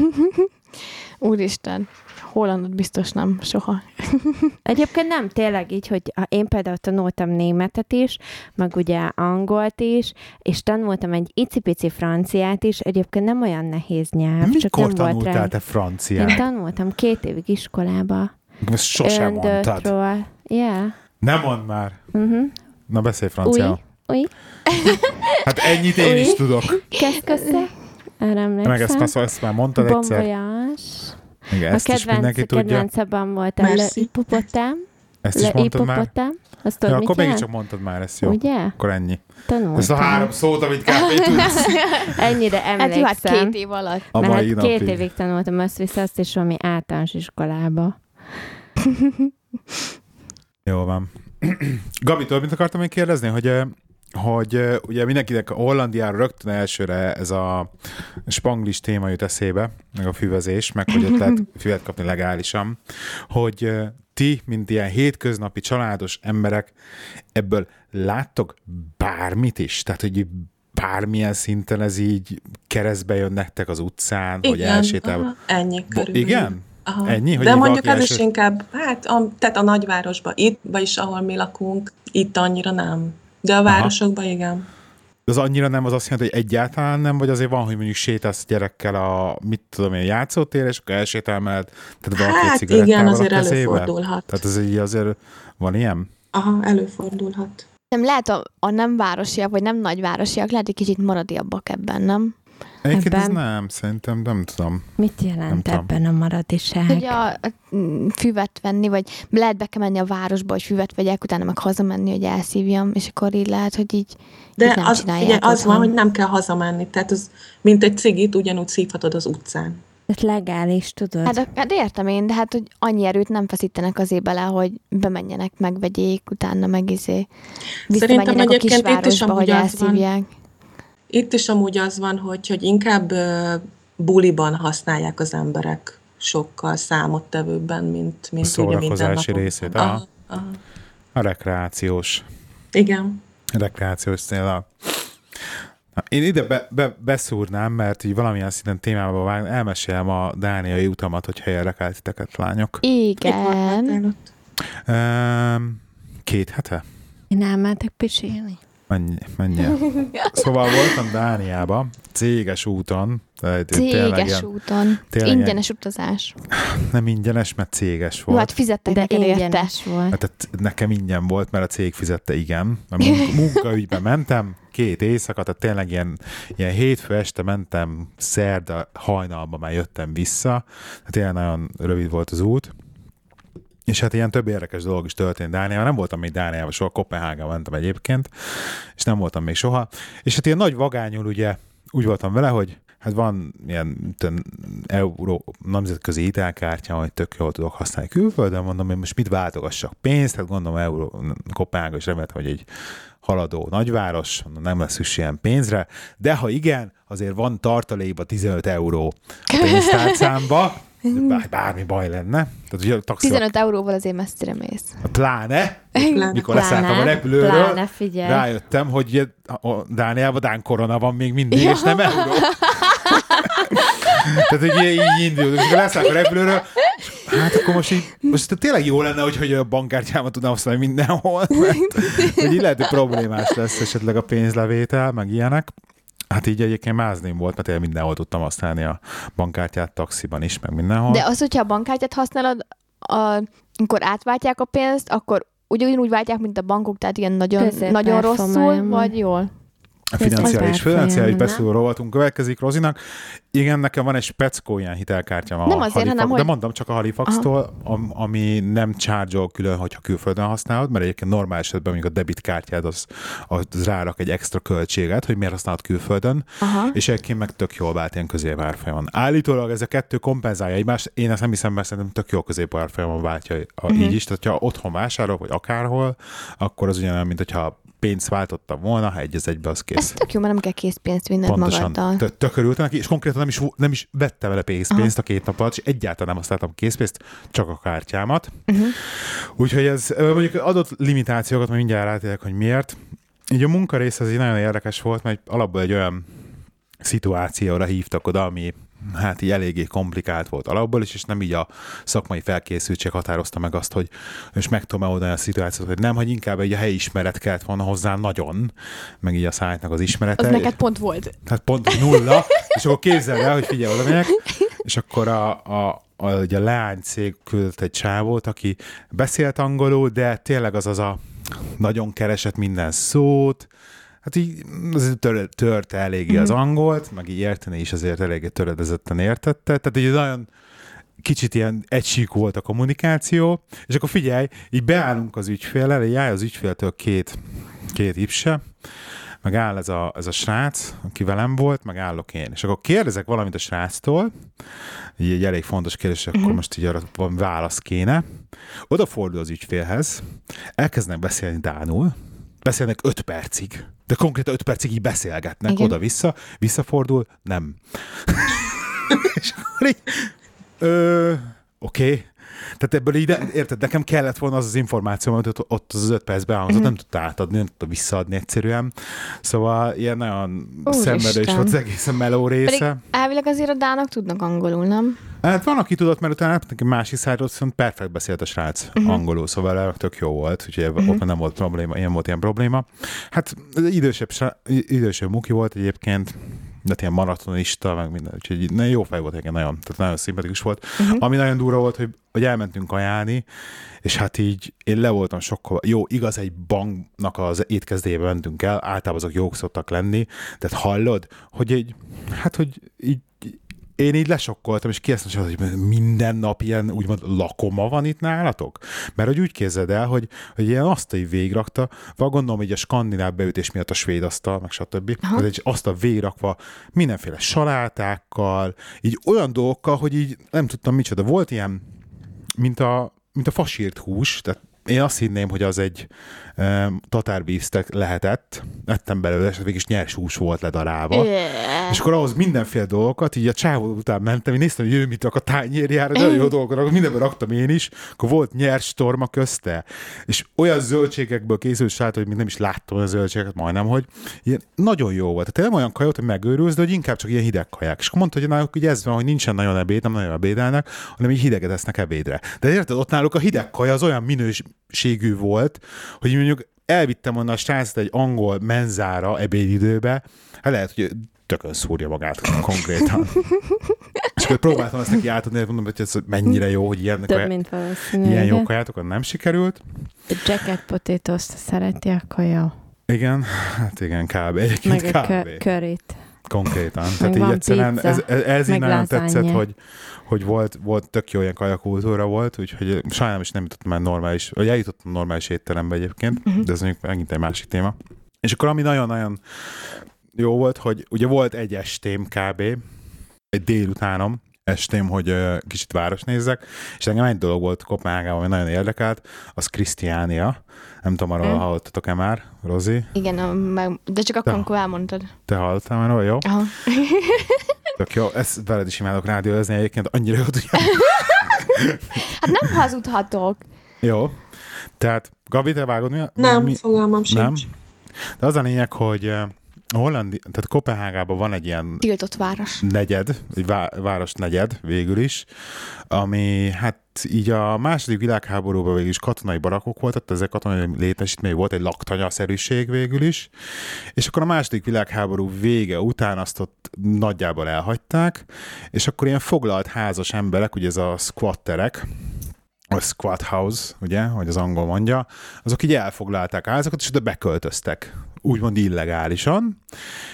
Úristen, hollandot biztos nem, soha. Egyébként nem, tényleg így, hogy én például tanultam németet is, meg ugye angolt is, és tanultam egy icipici franciát is, egyébként nem olyan nehéz nyelv, csak Mikor nem volt tanultál rá. te Én franciát? tanultam két évig iskolába. Ezt sosem mondtad. Yeah. Nem mondd már. Uh-huh. Na beszélj franciául. Új, Hát ennyit én Új. is tudok. Qu'est-ce Erre Meg ezt, emlékszem. ezt már mondtad egyszer. voyage. Igen, A kedvenc, mindenki tudja. kedvencebben volt a Le Merci. Hippopotám. Ezt is mondtad már. Azt tudod, Ja, akkor jelent? mégiscsak mondtad már ezt, jó? Ugye? Akkor ennyi. Tanultam. Ezt a három szót, amit kb. tudsz. Ennyire Hát jó, hát emlékszem. két év alatt. A Mert mai hát két napig. évig tanultam össze-vissza azt is valami általános iskolába. Jó van. Gabi, tudod, mit akartam még kérdezni? Hogy, hogy ugye mindenkinek a Hollandiára rögtön elsőre ez a spanglis téma jut eszébe, meg a füvezés, meg hogy ott lehet füvet kapni legálisan, hogy ti, mint ilyen hétköznapi családos emberek, ebből láttok bármit is? Tehát, hogy bármilyen szinten ez így keresztbe jön nektek az utcán, hogy elsétál. aha, ennyi körülbelül. Igen? Aha. Ennyi, hogy De mondjuk ez is első- inkább, hát a, tehát a nagyvárosban, itt, vagyis ahol mi lakunk, itt annyira nem. De a városokban igen. De az annyira nem, az azt jelenti, hogy egyáltalán nem, vagy azért van, hogy mondjuk sétálsz gyerekkel a, mit tudom én, játszótér, és akkor elsétál mellett, tehát valaki egy Hát igen, a azért kezébe? előfordulhat. Tehát ez így azért van ilyen? Aha, előfordulhat. Nem lehet a, a nem városiak, vagy nem nagyvárosiak, lehet egy kicsit maradiabbak ebben, nem? Egyébként ez Ebben- nem, szerintem nem tudom. Mit Nem jelent tudom. ebben a maradiság? Hogy a, a füvet venni, vagy lehet be kell menni a városba, hogy füvet vegyek, utána meg hazamenni, hogy elszívjam, és akkor így lehet, hogy így De Itt nem az, csinálják ugye, az van, hogy nem kell hazamenni. Tehát az, mint egy cigit, ugyanúgy szívhatod az utcán. Ez legális, tudod? Hát, hát értem én, de hát, hogy annyi erőt nem feszítenek azért bele, hogy bemenjenek, megvegyék, utána meg izé Szerintem egyébként itt is hogy az van. Itt is amúgy az van, hogy, hogy inkább buliban használják az emberek sokkal számottevőbben, mint, mint ugye minden szórakozási napon. részét, aha. Aha, aha. A rekreációs, Igen. rekreációs célra. Na, én ide be, be, beszúrnám, mert így valamilyen szinten témába vág, elmesélem a dániai utamat, hogyha érdekel titeket, lányok. Igen. két hete? Én elmentek pisilni. Mennyi, mennyi? Szóval voltam Dániába, céges úton, tehát tényleg Céges ilyen- úton. tényleg Ingyenes utazás. nem ingyenes, mert céges Jó, volt. hát fizettek De neked érte. volt. Hát tehát nekem ingyen volt, mert a cég fizette, igen. Mert munka, munkaügyben mentem, két éjszaka, tehát tényleg ilyen, ilyen hétfő este mentem, szerda hajnalban már jöttem vissza, tehát tényleg nagyon rövid volt az út. És hát ilyen több érdekes dolog is történt Dániában. Nem voltam még Dániában soha, Kopenhágában mentem egyébként, és nem voltam még soha. És hát ilyen nagy vagányul ugye úgy voltam vele, hogy hát van ilyen tön, euró, nemzetközi hitelkártya, hogy tök jól tudok használni külföldön, mondom, hogy most mit váltogassak pénzt, hát gondolom euró, Kopenhága is reméltem, hogy egy haladó nagyváros, nem lesz szükség ilyen pénzre, de ha igen, azért van tartalékba 15 euró a pénztárcámba, bár, bármi baj lenne. Tehát ugye a taxival 15 euróval azért messzire mész. pláne, Pláne. mikor leszálltam a repülőről, Pláne, figyelj. rájöttem, hogy ugye a Dániában Dán korona van még mindig, ja. és nem euró. Tehát, hogy így indulunk, és akkor leszállok a repülőről, hát akkor most így, most tényleg jó lenne, hogy, hogy a bankkártyámat tudnám használni mindenhol, mert hogy így lehet, hogy problémás lesz esetleg a pénzlevétel, meg ilyenek. Hát így egyébként mázném volt, mert tényleg mindenhol tudtam használni a bankkártyát, taxiban is, meg mindenhol. De az, hogyha a bankkártyát használod, a, amikor átváltják a pénzt, akkor ugyanúgy váltják, mint a bankok, tehát ilyen nagyon, Közép nagyon rosszul, vagy jól? A financiális, financiális beszélő rovatunk következik Rozinak. Igen, nekem van egy speckó ilyen hitelkártya. Nem azért, Halifax, hanem, hogy... De mondom csak a Halifax-tól, ami nem charge külön, hogyha külföldön használod, mert egyébként normál esetben mondjuk a debitkártyád az, az rárak egy extra költséget, hogy miért használod külföldön, Aha. és egyébként meg tök jól vált ilyen középárfolyamon. Állítólag ez a kettő kompenzálja egymást, én ezt nem hiszem, mert szerintem tök jó középárfolyamon váltja a, uh-huh. így is, tehát ha otthon vásárol, vagy akárhol, akkor az ugyanolyan, mint hogyha pénzt váltottam volna, ha egy az egybe, az kész. Ez tök jó, mert nem kell készpénzt vinned Pontosan, magaddal. Tök örültem neki, és konkrétan nem is, nem is vette vele készpénzt a két nap alatt, és egyáltalán nem használtam készpénzt, csak a kártyámat. Uh-huh. Úgyhogy ez mondjuk adott limitációkat, majd mindjárt rátérek, hogy miért. Így a munka része az így nagyon érdekes volt, mert alapból egy olyan szituációra hívtak oda, ami hát így eléggé komplikált volt alapból is, és nem így a szakmai felkészültség határozta meg azt, hogy és meg tudom oldani a szituációt, hogy nem, hogy inkább egy a helyi ismeret kellett volna hozzá nagyon, meg így a szájtnak az ismerete. Az neked pont volt. Tehát pont nulla, és akkor képzeld el, hogy figyelj, oda megyek, és akkor a, a, a, a leány cég küldött egy csávót, aki beszélt angolul, de tényleg az az a nagyon keresett minden szót, hát így tör, törte eléggé mm. az mhm. angolt, meg így érteni is azért eléggé töredezetten értette, tehát így nagyon kicsit ilyen egysíkú volt a kommunikáció, és akkor figyelj, így beállunk az ügyféllel, így áll az ügyféltől két, két ipse, meg áll ez a, ez a srác, aki velem volt, meg állok én. És akkor kérdezek valamit a sráctól, így egy elég fontos kérdés, uh-huh. akkor mhm. most így arra van válasz kéne. Odafordul az ügyfélhez, elkezdenek beszélni Dánul, beszélnek öt percig, de konkrétan öt percig így beszélgetnek oda-vissza, visszafordul, nem. és akkor így, ö, oké, okay. Tehát ebből így, érted, nekem kellett volna az az információ, amit ott, ott az öt percben elhangzott, mm-hmm. nem tudta átadni, nem tudta visszaadni egyszerűen. Szóval ilyen nagyon szenvedős volt az egészen meló része. Pedig elvileg azért a dánok tudnak angolul, nem? Hát van, aki tudott, mert utána neki másik szájról viszont perfekt beszélt a srác uh-huh. angolul, szóval tök jó volt, úgyhogy uh-huh. ott nem volt probléma, ilyen volt ilyen probléma. Hát idősebb, idősebb muki volt egyébként, de ilyen maratonista, meg minden, úgyhogy nagyon jó fej volt egyébként, nagyon, tehát nagyon szimpatikus volt. Uh-huh. Ami nagyon durva volt, hogy, hogy elmentünk ajánlni, és hát így én le voltam sokkal, jó, igaz, egy banknak az étkezdébe mentünk el, általában azok jók szoktak lenni, tehát hallod, hogy egy, hát hogy így én így lesokkoltam, és kérdeztem, hogy minden nap ilyen úgymond lakoma van itt nálatok? Mert hogy úgy képzeld el, hogy, hogy ilyen asztali végrakta, vagy gondolom, hogy a skandináv beütés miatt a svéd asztal, meg stb. Ez egy asztal végrakva mindenféle salátákkal, így olyan dolgokkal, hogy így nem tudtam micsoda. Volt ilyen, mint a, mint a fasírt hús, tehát én azt hinném, hogy az egy tatárbíztek lehetett, ettem belőle, és végig is nyers hús volt ledarálva. Yeah. És akkor ahhoz mindenféle dolgokat, így a csávó után mentem, én néztem, hogy ő mit rak a tányérjára, de jó dolgokat, mindenben raktam én is, akkor volt nyers torma közte, és olyan zöldségekből készült sát, hogy még nem is láttam a zöldségeket, majdnem, hogy ilyen nagyon jó volt. Tehát nem olyan kajot, hogy megőrülsz, de hogy inkább csak ilyen hideg kaják. És akkor mondta, hogy náluk hogy ez van, hogy nincsen nagyon ebéd, nem nagyon ebédelnek, hanem így hideget esznek ebédre. De érted, ott náluk a hideg kaja az olyan minős, ségű volt, hogy mondjuk elvittem volna a srácot egy angol menzára ebédidőbe, hát lehet, hogy tökön szúrja magát konkrétan. és akkor próbáltam ezt neki átadni, mondom, hogy ez mennyire jó, hogy ilyen, Több, mint ilyen jó kajátokat nem sikerült. A jacket potatoes szereti, akkor jó. Igen, hát igen, kb. Egyébként Meg kb. a körét. Konkrétan. Tehát így egyszerűen pizza, ez, ez, ez így nagyon tetszett, hogy, hogy volt, volt tök jó ilyen kajakultúra volt, úgyhogy sajnálom is nem jutottam már normális, vagy eljutottam normális étterembe egyébként, uh-huh. de ez mondjuk megint egy másik téma. És akkor ami nagyon-nagyon jó volt, hogy ugye volt egy estém kb, egy délutánom, estém, hogy uh, kicsit város nézzek, és engem egy dolog volt Kopenhágában, ami nagyon érdekelt, az Krisztiánia. Nem tudom, arról mm. hallottatok-e már, Rozi? Igen, meg, de csak akkor, amikor elmondtad. Te hallottál már jó? Aha. Tök jó, ezt veled is imádok rádiózni egyébként, annyira jó tudja. hát nem hazudhatok. Jó. Tehát, Gabi, te vágod mi? Nem, mi? fogalmam sincs. Nem? De az a lényeg, hogy Hollandi, tehát Kopenhágában van egy ilyen... Tiltott város. Negyed, egy vá- város negyed végül is, ami hát így a második világháborúban végül is katonai barakok voltak, ezek katonai létesítmény volt, egy laktanyaszerűség végül is, és akkor a második világháború vége után azt ott nagyjából elhagyták, és akkor ilyen foglalt házas emberek, ugye ez a squatterek, a squat house, ugye, hogy az angol mondja, azok így elfoglalták házakat, és oda beköltöztek úgymond illegálisan,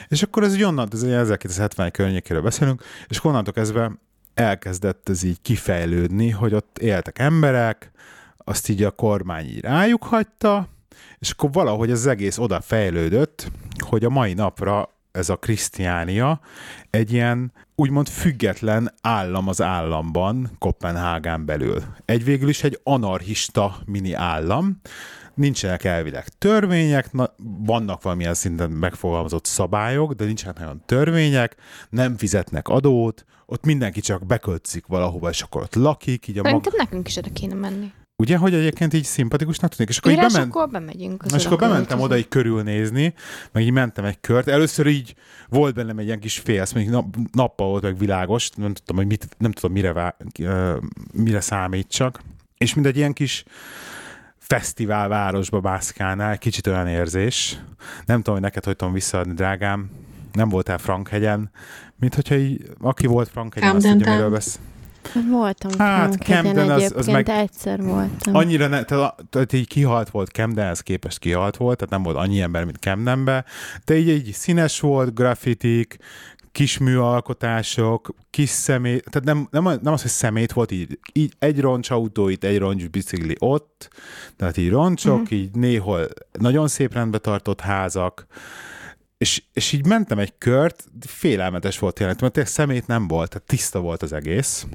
és akkor ez egy onnan, ez 1970 környékéről beszélünk, és onnantól kezdve elkezdett ez így kifejlődni, hogy ott éltek emberek, azt így a kormány így rájuk hagyta, és akkor valahogy az egész oda fejlődött, hogy a mai napra ez a Krisztiánia egy ilyen úgymond független állam az államban, Kopenhágán belül. Egy végül is egy anarchista mini állam, nincsenek elvileg törvények, na, vannak valamilyen szinten megfogalmazott szabályok, de nincsenek nagyon törvények, nem fizetnek adót, ott mindenki csak beköltzik valahova, és akkor ott lakik. Így a mag... nekünk is oda kéne menni. Ugye, hogy egyébként így szimpatikusnak tűnik? És akkor, így bement... akkor bemegyünk. És akkor bementem oda így körülnézni, meg így mentem egy kört. Először így volt bennem egy ilyen kis félsz, mondjuk nap, nappal volt meg világos, nem tudtam, hogy mit, nem tudom, mire, vá, mire számítsak. És mint egy ilyen kis fesztiválvárosba bászkálnál, kicsit olyan érzés. Nem tudom, hogy neked hogy tudom visszaadni, drágám. Nem voltál Frankhegyen, mint hogyha így, aki volt Frankhegyen, azt tudja, miről vesz. Voltam hát Camden az, az meg egyszer voltam. Annyira, ne, tehát, tehát így kihalt volt Camdenhez képest kihalt volt, tehát nem volt annyi ember, mint Camdenbe, de így, így színes volt, grafitik, kis műalkotások, kis szemét, tehát nem, nem, nem az, hogy szemét volt, így, így egy autó itt, egy roncs bicikli ott, tehát így roncsok, uh-huh. így néhol nagyon szép rendbe tartott házak, és, és így mentem egy kört, félelmetes volt tényleg, mert tényleg szemét nem volt, tehát tiszta volt az egész.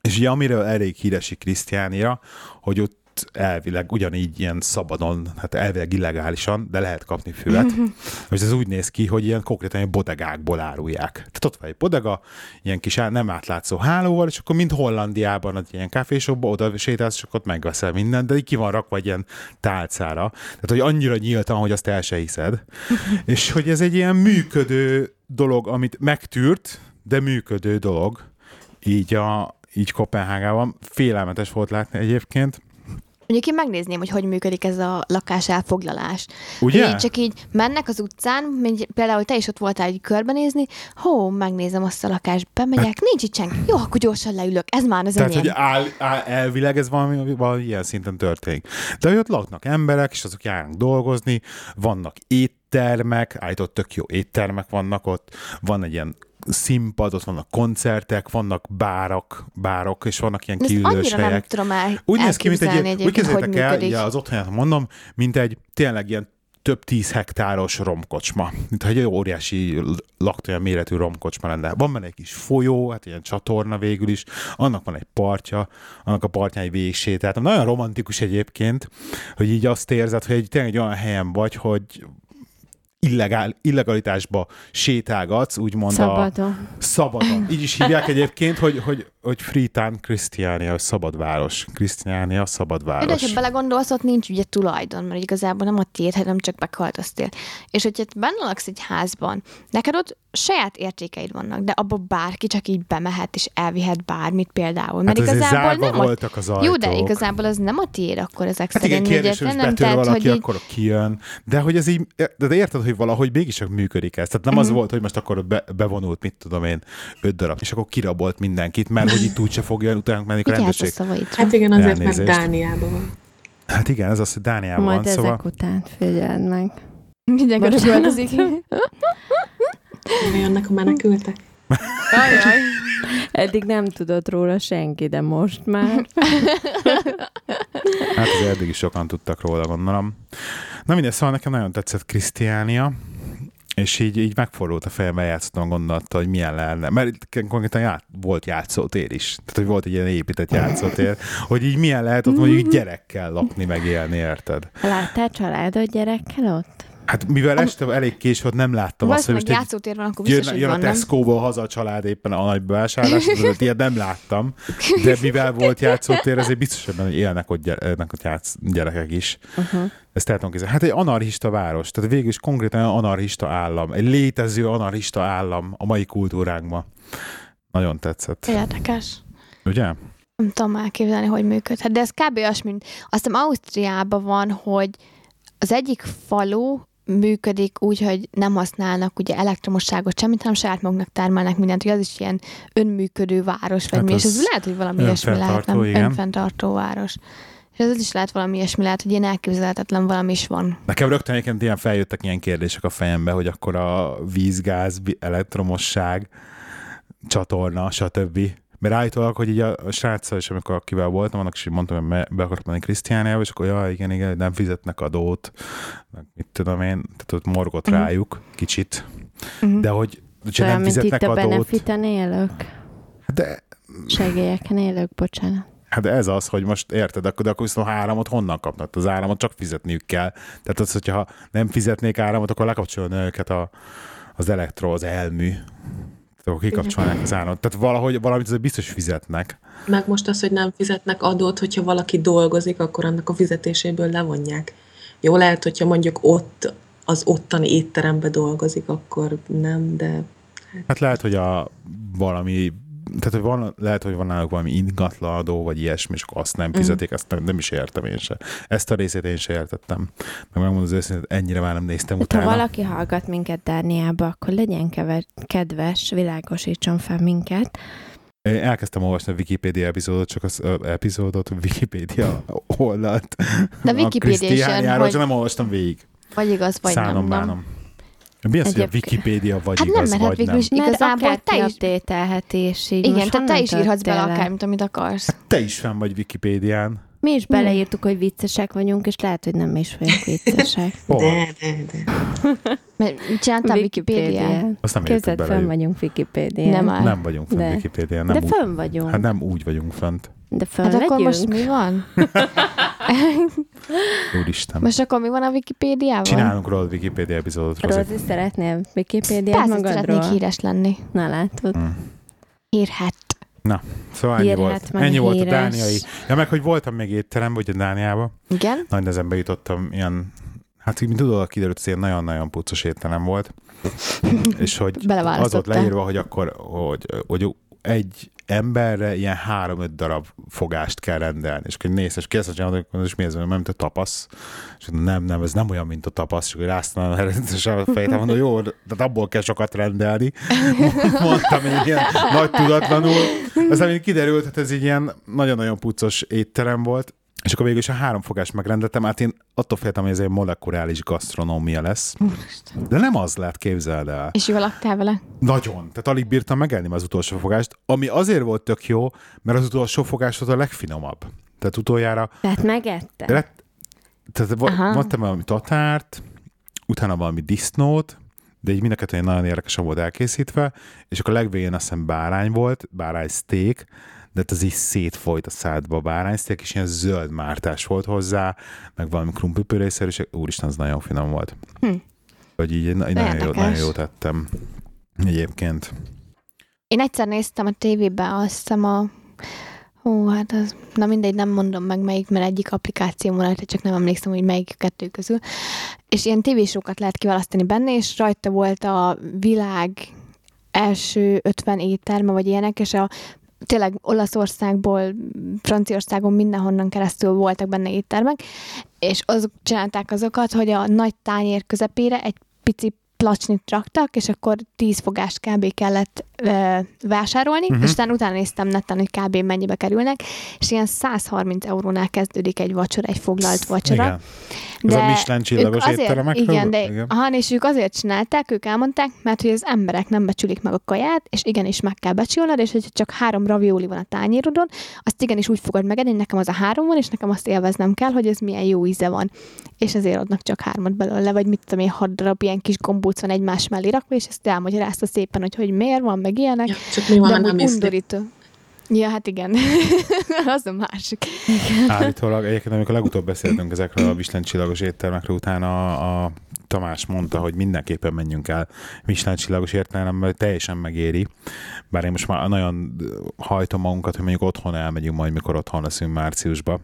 És ugye amiről elég híresi Krisztiánia, hogy ott elvileg ugyanígy ilyen szabadon, hát elvileg illegálisan, de lehet kapni füvet. és ez úgy néz ki, hogy ilyen konkrétan ilyen bodegákból árulják. Tehát ott van egy bodega, ilyen kis nem átlátszó hálóval, és akkor mint Hollandiában, az ilyen kávésokba oda sétálsz, és akkor ott megveszel mindent, de így ki van rakva egy ilyen tálcára. Tehát, hogy annyira nyíltan, hogy azt el se hiszed. és hogy ez egy ilyen működő dolog, amit megtűrt, de működő dolog, így a, így Kopenhágában. Félelmetes volt látni egyébként. Mondjuk én megnézném, hogy hogy működik ez a lakás elfoglalás. Ugye? Így csak így mennek az utcán, mint például te is ott voltál egy körbenézni, hó, megnézem azt a lakást, bemegyek, hát, nincs itt senki. Jó, akkor gyorsan leülök, ez már az Tehát, enyém. hogy áll, áll, elvileg ez valami, valami ilyen szinten történik. De hogy ott laknak emberek, és azok járnak dolgozni, vannak éttermek, állított tök jó éttermek vannak ott, van egy ilyen színpad, ott vannak koncertek, vannak bárak, bárok, és vannak ilyen kiülős helyek. nem tudom el Úgy néz ki, mint egy, úgy képzeljétek el, ja, az otthonját mondom, mint egy tényleg ilyen több tíz hektáros romkocsma. Mint egy óriási laktója méretű romkocsma lenne. Van benne egy kis folyó, hát ilyen csatorna végül is, annak van egy partja, annak a partján egy végsétál. Nagyon romantikus egyébként, hogy így azt érzed, hogy egy, tényleg egy olyan helyen vagy, hogy illegál, illegalitásba sétálgatsz, úgymond szabadon. a... Szabadon. Így is hívják egyébként, hogy, hogy, hogy Freetown Christiania, szabadváros. Christiania, szabadváros. De ha belegondolsz, ott nincs ugye tulajdon, mert igazából nem a tiéd, hanem csak beköltöztél. És hogyha benne laksz egy házban, neked ott saját értékeid vannak, de abba bárki csak így bemehet és elvihet bármit például. Mert hát igazából nem voltak az ajtók. Jó, de igazából az nem a tiéd akkor ezek hát szerint. Igen, kérdés, hogy nem tehát, valaki, hogy így... akkor kijön. De hogy ez így, de, de érted, hogy valahogy mégiscsak működik ez. Tehát nem uh-huh. az mhm. volt, hogy most akkor be, bevonult, mit tudom én, öt darab, és akkor kirabolt mindenkit, mert hogy itt úgyse fogja utánunk menni a rendőrség. Hát igen, azért, mert Dániában van. Hát igen, ez az, hogy Dániában Majd van. ezek szóval... után figyeld meg. Mindenki költözik. Jönnek a menekültek. Ajaj. Eddig nem tudott róla senki, de most már. Hát az eddig is sokan tudtak róla, gondolom. Na mindegy, szóval nekem nagyon tetszett Krisztiánia, és így, így megfordult a fejembe, játszottam gondolattal, hogy milyen lenne. Mert itt konkrétan ját, volt játszótér is. Tehát, hogy volt egy ilyen épített játszótér, hogy így milyen lehet ott mondjuk gyerekkel lakni, meg élni, érted? Láttál családot gyerekkel ott? Hát mivel este elég kés volt, nem láttam azt, hogy most játszótér van, akkor jön, jön a Tesco-ból haza a család éppen a nagy bevásárlás, ilyet nem láttam, de mivel volt játszótér, ezért biztos, hogy élnek ott, gyere, ott játsz, gyerekek is. Uh-huh. Ezt el tudom. Hát egy anarchista város, tehát végül is konkrétan anarchista állam, egy létező anarchista állam a mai kultúránkban. Nagyon tetszett. Érdekes. Ugye? Nem tudom elképzelni, hogy működhet, de ez kb. az, mint azt hiszem Ausztriában van, hogy az egyik falu működik úgy, hogy nem használnak ugye elektromosságot semmit, hanem saját maguknak termelnek mindent, hogy az is ilyen önműködő város, vagy hát mi, és ez lehet, hogy valami ilyesmi lehet, nem igen. önfenntartó város. ez is lehet valami ilyesmi, lehet, hogy ilyen elképzelhetetlen valami is van. Nekem rögtön egyébként ilyen feljöttek ilyen kérdések a fejembe, hogy akkor a vízgáz, elektromosság, csatorna, stb. Mert állítólag, hogy így a, a sráccal is, amikor akivel voltam, annak is így mondtam, hogy be akartam menni Krisztiániába, és akkor ja, igen, igen, nem fizetnek adót, meg mit tudom én, tehát ott morgott uh-huh. rájuk kicsit. Uh-huh. De hogy, hogyha nem fizetnek mint itt a élők. Hát de... Segélyeken élők, bocsánat. Hát ez az, hogy most érted, akkor, de akkor viszont áramot honnan kapnak? Az áramot csak fizetniük kell. Tehát az, hogyha nem fizetnék áramot, akkor lekapcsolni őket a, az elektro, az elmű. Akkor kikapcsolnák az áramot. Tehát valahogy, valamit azért biztos fizetnek. Meg most az, hogy nem fizetnek adót, hogyha valaki dolgozik, akkor annak a fizetéséből levonják. Jó, lehet, hogyha mondjuk ott az ottani étterembe dolgozik, akkor nem, de... Hát, hát lehet, hogy a valami tehát hogy van, lehet, hogy van náluk valami ingatlanadó, vagy ilyesmi, és akkor azt nem fizetik, mm. ezt nem, nem is értem én se. Ezt a részét én se értettem. Meg megmondom az őszintén, ennyire már nem néztem hát, utána. Ha valaki hallgat minket Dániába, akkor legyen kever, kedves, világosítson fel minket. Én elkezdtem olvasni a Wikipedia epizódot, csak az uh, epizódot, Wikipedia oldalt. De Wikipedia hogy... nem olvastam végig. Vagy igaz, vagy Szánom, nem. Bánom. nem. Mi az, hogy a Wikipédia vagy hát igaz, nem, vagy végül is nem? igazából te is update Igen, tehát te is írhatsz bele akármit, amit akarsz. Hát te is fenn vagy Wikipédián. Mi is beleírtuk, hogy viccesek vagyunk, és lehet, hogy nem is vagyunk viccesek. de, de, de. Mert csináltam Wikipédián. Azt nem Képzeld, fönn vagyunk Wikipédián. Nem, nem vagyunk fönn Wikipédián. Nem de úgy, fönn vagyunk. Hát nem úgy vagyunk fönt. De hát legyünk. akkor most mi van? Úristen. Most akkor mi van a Wikipédiával? Csinálunk róla Wikipédia epizódot. Rozi, szeretnél Wikipédiát Persze magadról? szeretnék híres lenni. Na látod. Mm. Hírhet. Na, szóval ennyi volt. Ennyi volt a dániai. Ja, meg hogy voltam még étteremben, ugye Dániában. Igen. Nagy nehezen jutottam ilyen, hát mint tudod, kiderült, hogy nagyon-nagyon puccos étterem volt. és hogy az volt leírva, hogy akkor, hogy, hogy egy emberre ilyen három-öt darab fogást kell rendelni. És akkor nézd, és kérdezte, hogy és mi ez, nem, mint a tapasz. És nem, nem, ez nem olyan, mint a tapasz. És akkor ráztam a fejét, mondom, jó, de abból kell sokat rendelni. Mondtam én ilyen nagy tudatlanul. Aztán kiderült, hogy ez egy ilyen nagyon-nagyon puccos étterem volt, és akkor végül is a három fogást megrendeltem, hát én attól féltem, hogy ez egy molekuláris gasztronómia lesz. De nem az lehet, képzeld el. És jól laktál vele? Nagyon. Tehát alig bírtam megelni az utolsó fogást, ami azért volt tök jó, mert az utolsó fogás volt a legfinomabb. Tehát utoljára... Tehát megette? Lett, tehát mondtam valami tatárt, utána valami disznót, de így mind a nagyon érdekesen volt elkészítve, és akkor a legvégén azt hiszem bárány volt, bárány steak, de ez így szétfolyt a szádba a bárányszték, és ilyen zöld mártás volt hozzá, meg valami krumplipőrészerűség. Úristen, az nagyon finom volt. Hm. Vagy így, így nagyon, jó, nagyon jó tettem egyébként. Én egyszer néztem a tévében azt hiszem a Ó, hát az, na mindegy, nem mondom meg melyik, mert egyik applikáció volt, csak nem emlékszem, hogy melyik kettő közül. És ilyen tévésokat lehet kiválasztani benne, és rajta volt a világ első 50 étterme, vagy ilyenek, és a tényleg Olaszországból, Franciaországon mindenhonnan keresztül voltak benne éttermek, és azok csinálták azokat, hogy a nagy tányér közepére egy pici placsnit raktak, és akkor 10 fogás kb. kellett vásárolni, uh-huh. és utána utána néztem neten, hogy kb. mennyibe kerülnek, és ilyen 130 eurónál kezdődik egy vacsora, egy foglalt vacsora. Igen. De Ez a Michelin csillagos azért, Igen, de igen. Aha, és ők azért csinálták, ők elmondták, mert hogy az emberek nem becsülik meg a kaját, és igenis meg kell becsülnod, és hogyha csak három ravioli van a tányérodon, azt igenis úgy fogod megenni, nekem az a három van, és nekem azt élveznem kell, hogy ez milyen jó íze van. És ezért adnak csak hármat belőle, vagy mit tudom én, hat darab ilyen kis gombóc van egymás mellé rakva, és ezt elmagyarázta szépen, hogy, hogy miért van, meg ilyenek. Ja, csak mi van, nem undorító. Ja, hát igen. az a másik. Igen. Állítólag, egyébként amikor legutóbb beszéltünk ezekről a Michelin csillagos éttermekről, utána a, a Tamás mondta, hogy mindenképpen menjünk el Michelin csillagos értelemben, teljesen megéri. Bár én most már nagyon hajtom magunkat, hogy mondjuk otthon elmegyünk majd, mikor otthon leszünk márciusban.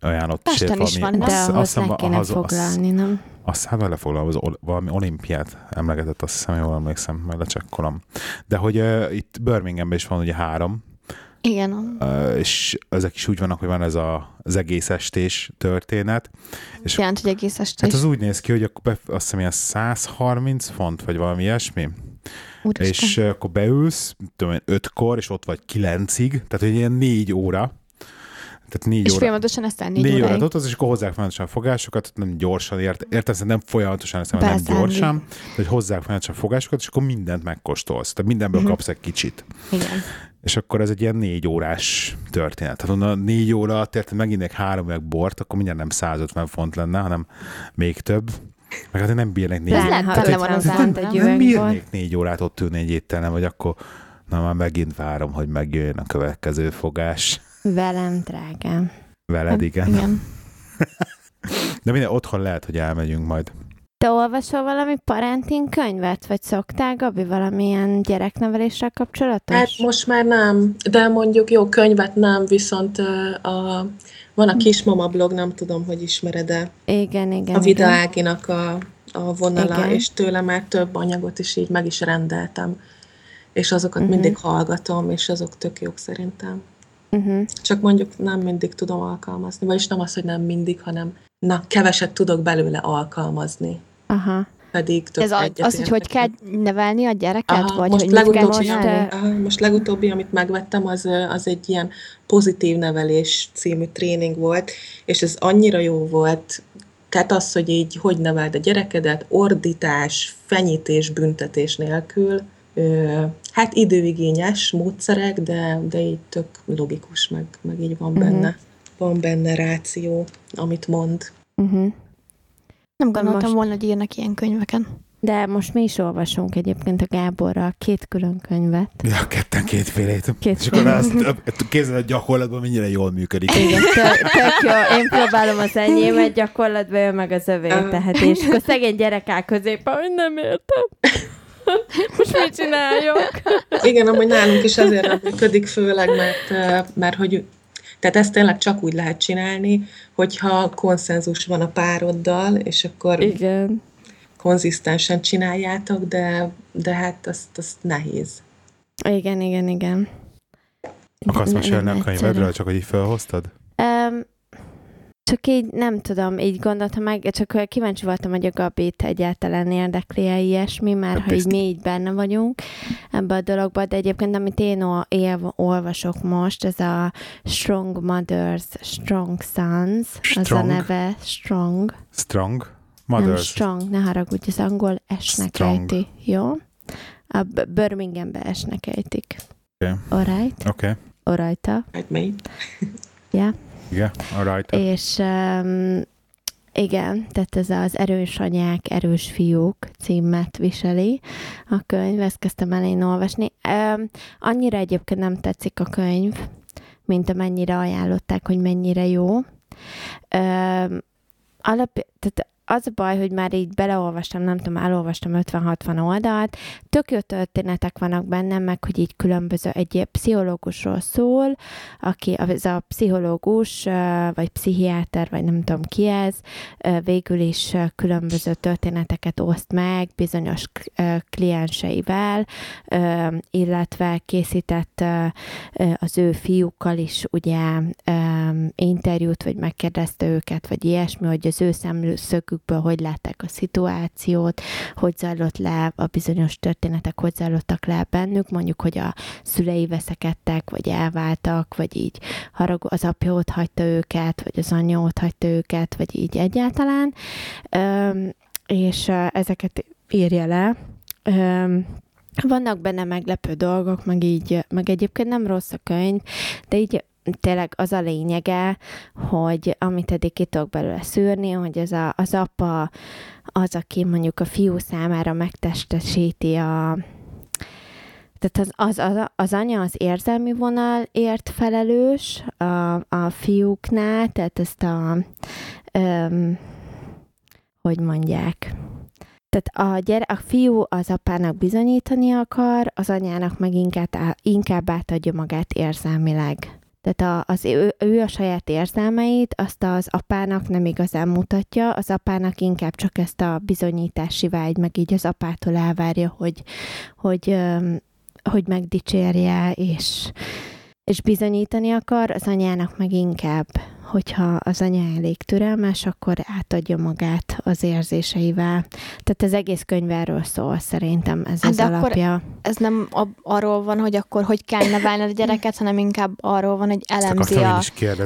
Ajánlott Pesten is van, de ahhoz azt le kéne az, foglalni, az, nem? Azt hát lefoglalom, az valami olimpiát emlegetett, azt hiszem, jól emlékszem, majd lecsekkolom. De hogy uh, itt Birminghamben is van ugye három, igen. Uh, és ezek is úgy vannak, hogy van ez a, az egész estés történet. És Jelent, hogy egész estés. Hát az úgy néz ki, hogy akkor be, azt hiszem, ilyen 130 font, vagy valami ilyesmi. Úristen. És akkor beülsz, tudom én, ötkor, és ott vagy kilencig, tehát hogy ilyen négy óra, Tehát négy és óra, folyamatosan ezt négy, négy óráig. órát ott és akkor hozzák folyamatosan a fogásokat, nem gyorsan, ért, értem, nem folyamatosan, ezt nem gyorsan, de hogy hozzák folyamatosan a fogásokat, és akkor mindent megkóstolsz. Tehát mindenből Mhm. kapsz egy kicsit. Igen. És akkor ez egy ilyen négy órás történet. Tehát onnan négy óra alatt érted, meginnék három meg bort, akkor mindjárt nem 150 font lenne, hanem még több. Meg hát nem bírnék négy Ez Pláne, lehet, ha hogy le 50 van az font ember. egy nem üvegbor. bírnék négy órát ott ülni egy étterem, vagy akkor na már megint várom, hogy megjöjjön a következő fogás. Velem, drágám. Veled, igen. Igen. De minden otthon lehet, hogy elmegyünk majd. Te olvasol valami parenting könyvet, vagy szoktál, Gabi, valamilyen gyerekneveléssel kapcsolatos? Hát most már nem, de mondjuk jó, könyvet nem, viszont a, van a Kismama blog, nem tudom, hogy ismered-e, Igen, igen. a Vida igen. Áginak a, a vonala, Igen. és tőle már több anyagot is így meg is rendeltem. És azokat Mhm. mindig hallgatom, és azok tök jók szerintem. Uh-huh. Csak mondjuk nem mindig tudom alkalmazni, vagyis nem az, hogy nem mindig, hanem na, keveset tudok belőle alkalmazni. Aha. Pedig tök Ez a, az, hogy hogy kell nevelni a gyereket, Aha, vagy most hogy mit kell legutóbbi, most, csinálni? eh, aha, most legutóbbi, amit megvettem, az, az egy ilyen pozitív nevelés című tréning volt, és ez annyira jó volt, tehát az, hogy így hogy neveld a gyerekedet, ordítás, fenyítés, büntetés nélkül, ö, hát időigényes módszerek, de, de így tök logikus, meg, meg így van Mhm. benne, van benne ráció, amit mond. Uh-huh. Nem gondoltam Most- volna, hogy írnak ilyen könyveken. De most mi is olvasunk egyébként a Gáborral két külön könyvet. Ja, ketten kétfélét. Két És akkor azt képzeld, a gyakorlatban mennyire jól működik. Igen, tök, jó. Én próbálom az enyémet, gyakorlatban ő meg az övé, tehát és akkor szegény gyerek áll középen, hogy nem értem. Most mit csináljak? Igen, amúgy nálunk is azért nem működik, főleg, mert, mert hogy tehát ezt tényleg csak úgy lehet csinálni, hogyha konszenzus van a pároddal, és akkor Igen. konzisztensen csináljátok, de, de hát azt, azt nehéz. Igen, igen, igen. Akarsz mesélni nem a könyvedről, csak hogy így felhoztad? Um, csak így nem tudom, így gondoltam meg, csak kíváncsi voltam, hogy a Gabit egyáltalán érdekli-e ilyesmi, már Hát ha így mi így benne vagyunk ebbe a dologba, de egyébként amit én olvasok most, ez a Strong Mothers, Strong Sons, az a Strong? neve Strong. Strong? Nem Mothers. strong, ne haragudj, az angol esnek Strong. ejti, jó? A Birminghambe esnek ejtik. Oké. Alright, Oké. Okay. alright Hát mi? yeah. Igen, alright. És um, igen, tehát ez az erős anyák, erős fiúk címet viseli a könyv, ezt kezdtem el én olvasni. Um, annyira egyébként nem tetszik a könyv, mint amennyire ajánlották, hogy mennyire jó. Um, alap, tehát az a baj, hogy már így beleolvastam, nem tudom, elolvastam 50-60 oldalt, tök jó történetek vannak benne, meg hogy így különböző egy pszichológusról szól, aki, ez a pszichológus, vagy pszichiáter, vagy nem tudom ki ez, végül is különböző történeteket oszt meg bizonyos klienseivel, illetve készített az ő fiúkkal is ugye interjút, vagy megkérdezte őket, vagy ilyesmi, hogy az ő szemszögükből hogy látták a szituációt, hogy zajlott le a bizonyos történetek, hogy zajlottak le bennük, mondjuk, hogy a szülei veszekedtek, vagy elváltak, vagy így harag, az apja ott hagyta őket, vagy az anyja ott hagyta őket, vagy így egyáltalán. Öm, és ezeket írja le. Öm, vannak benne meglepő dolgok, meg így, meg egyébként nem rossz a könyv, de így tényleg az a lényege, hogy amit eddig ki tudok belőle szűrni, hogy ez a, az apa az, aki mondjuk a fiú számára megtestesíti a tehát az, az, az, az anya az érzelmi vonalért felelős a, a fiúknál, tehát ezt a öm, hogy mondják, tehát a, gyere, a fiú az apának bizonyítani akar, az anyának meg inkább, inkább átadja magát érzelmileg. Tehát a, az ő, ő a saját érzelmeit, azt az apának nem igazán mutatja, az apának inkább csak ezt a bizonyítási vágy, meg így az apától elvárja, hogy, hogy, hogy megdicsérje, és, és bizonyítani akar, az anyának meg inkább, hogyha az anya elég türelmes, akkor átadja magát az érzéseivel. Tehát az egész könyv erről szól, szerintem ez hát az alapja. ez nem arról van, hogy akkor hogy kell nevelni a gyereket, hanem inkább arról van, hogy elemzi, a,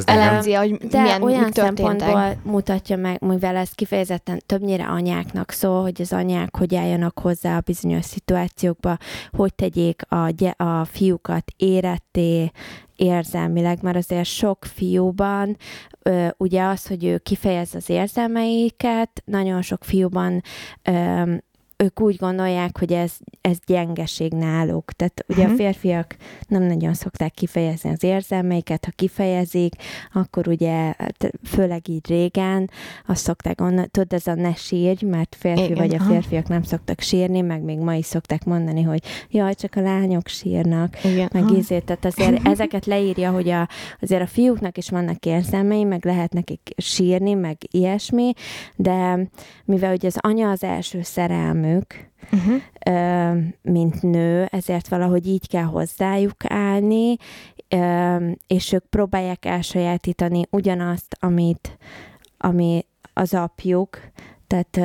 elemzi a, hogy De milyen olyan szempontból mutatja meg, mivel ez kifejezetten többnyire anyáknak szól, hogy az anyák hogy álljanak hozzá a bizonyos szituációkba, hogy tegyék a, a fiúkat éretté, érzelmileg, mert azért sok fiúban ö, ugye az, hogy ő kifejez az érzelmeiket, nagyon sok fiúban ö, ők úgy gondolják, hogy ez, ez gyengeség náluk. Tehát ugye uh-huh. a mhm. férfiak nem nagyon szokták kifejezni az érzelmeiket, ha kifejezik, akkor ugye, főleg így régen, azt szokták mondani, tudod, ez a ne sírj, mert férfi Igen, vagy a férfiak nem szoktak sírni, meg még ma is szokták mondani, hogy jaj, csak a lányok sírnak, Igen, meg ízét. Tehát azért ezeket leírja, hogy a, azért a fiúknak is vannak érzelmei, meg lehet nekik sírni, meg ilyesmi, de mivel ugye az anya az első szerelmű, nők, uh-huh. mint nő, ezért valahogy így kell hozzájuk állni, és ők próbálják elsajátítani ugyanazt, amit ami az apjuk, tehát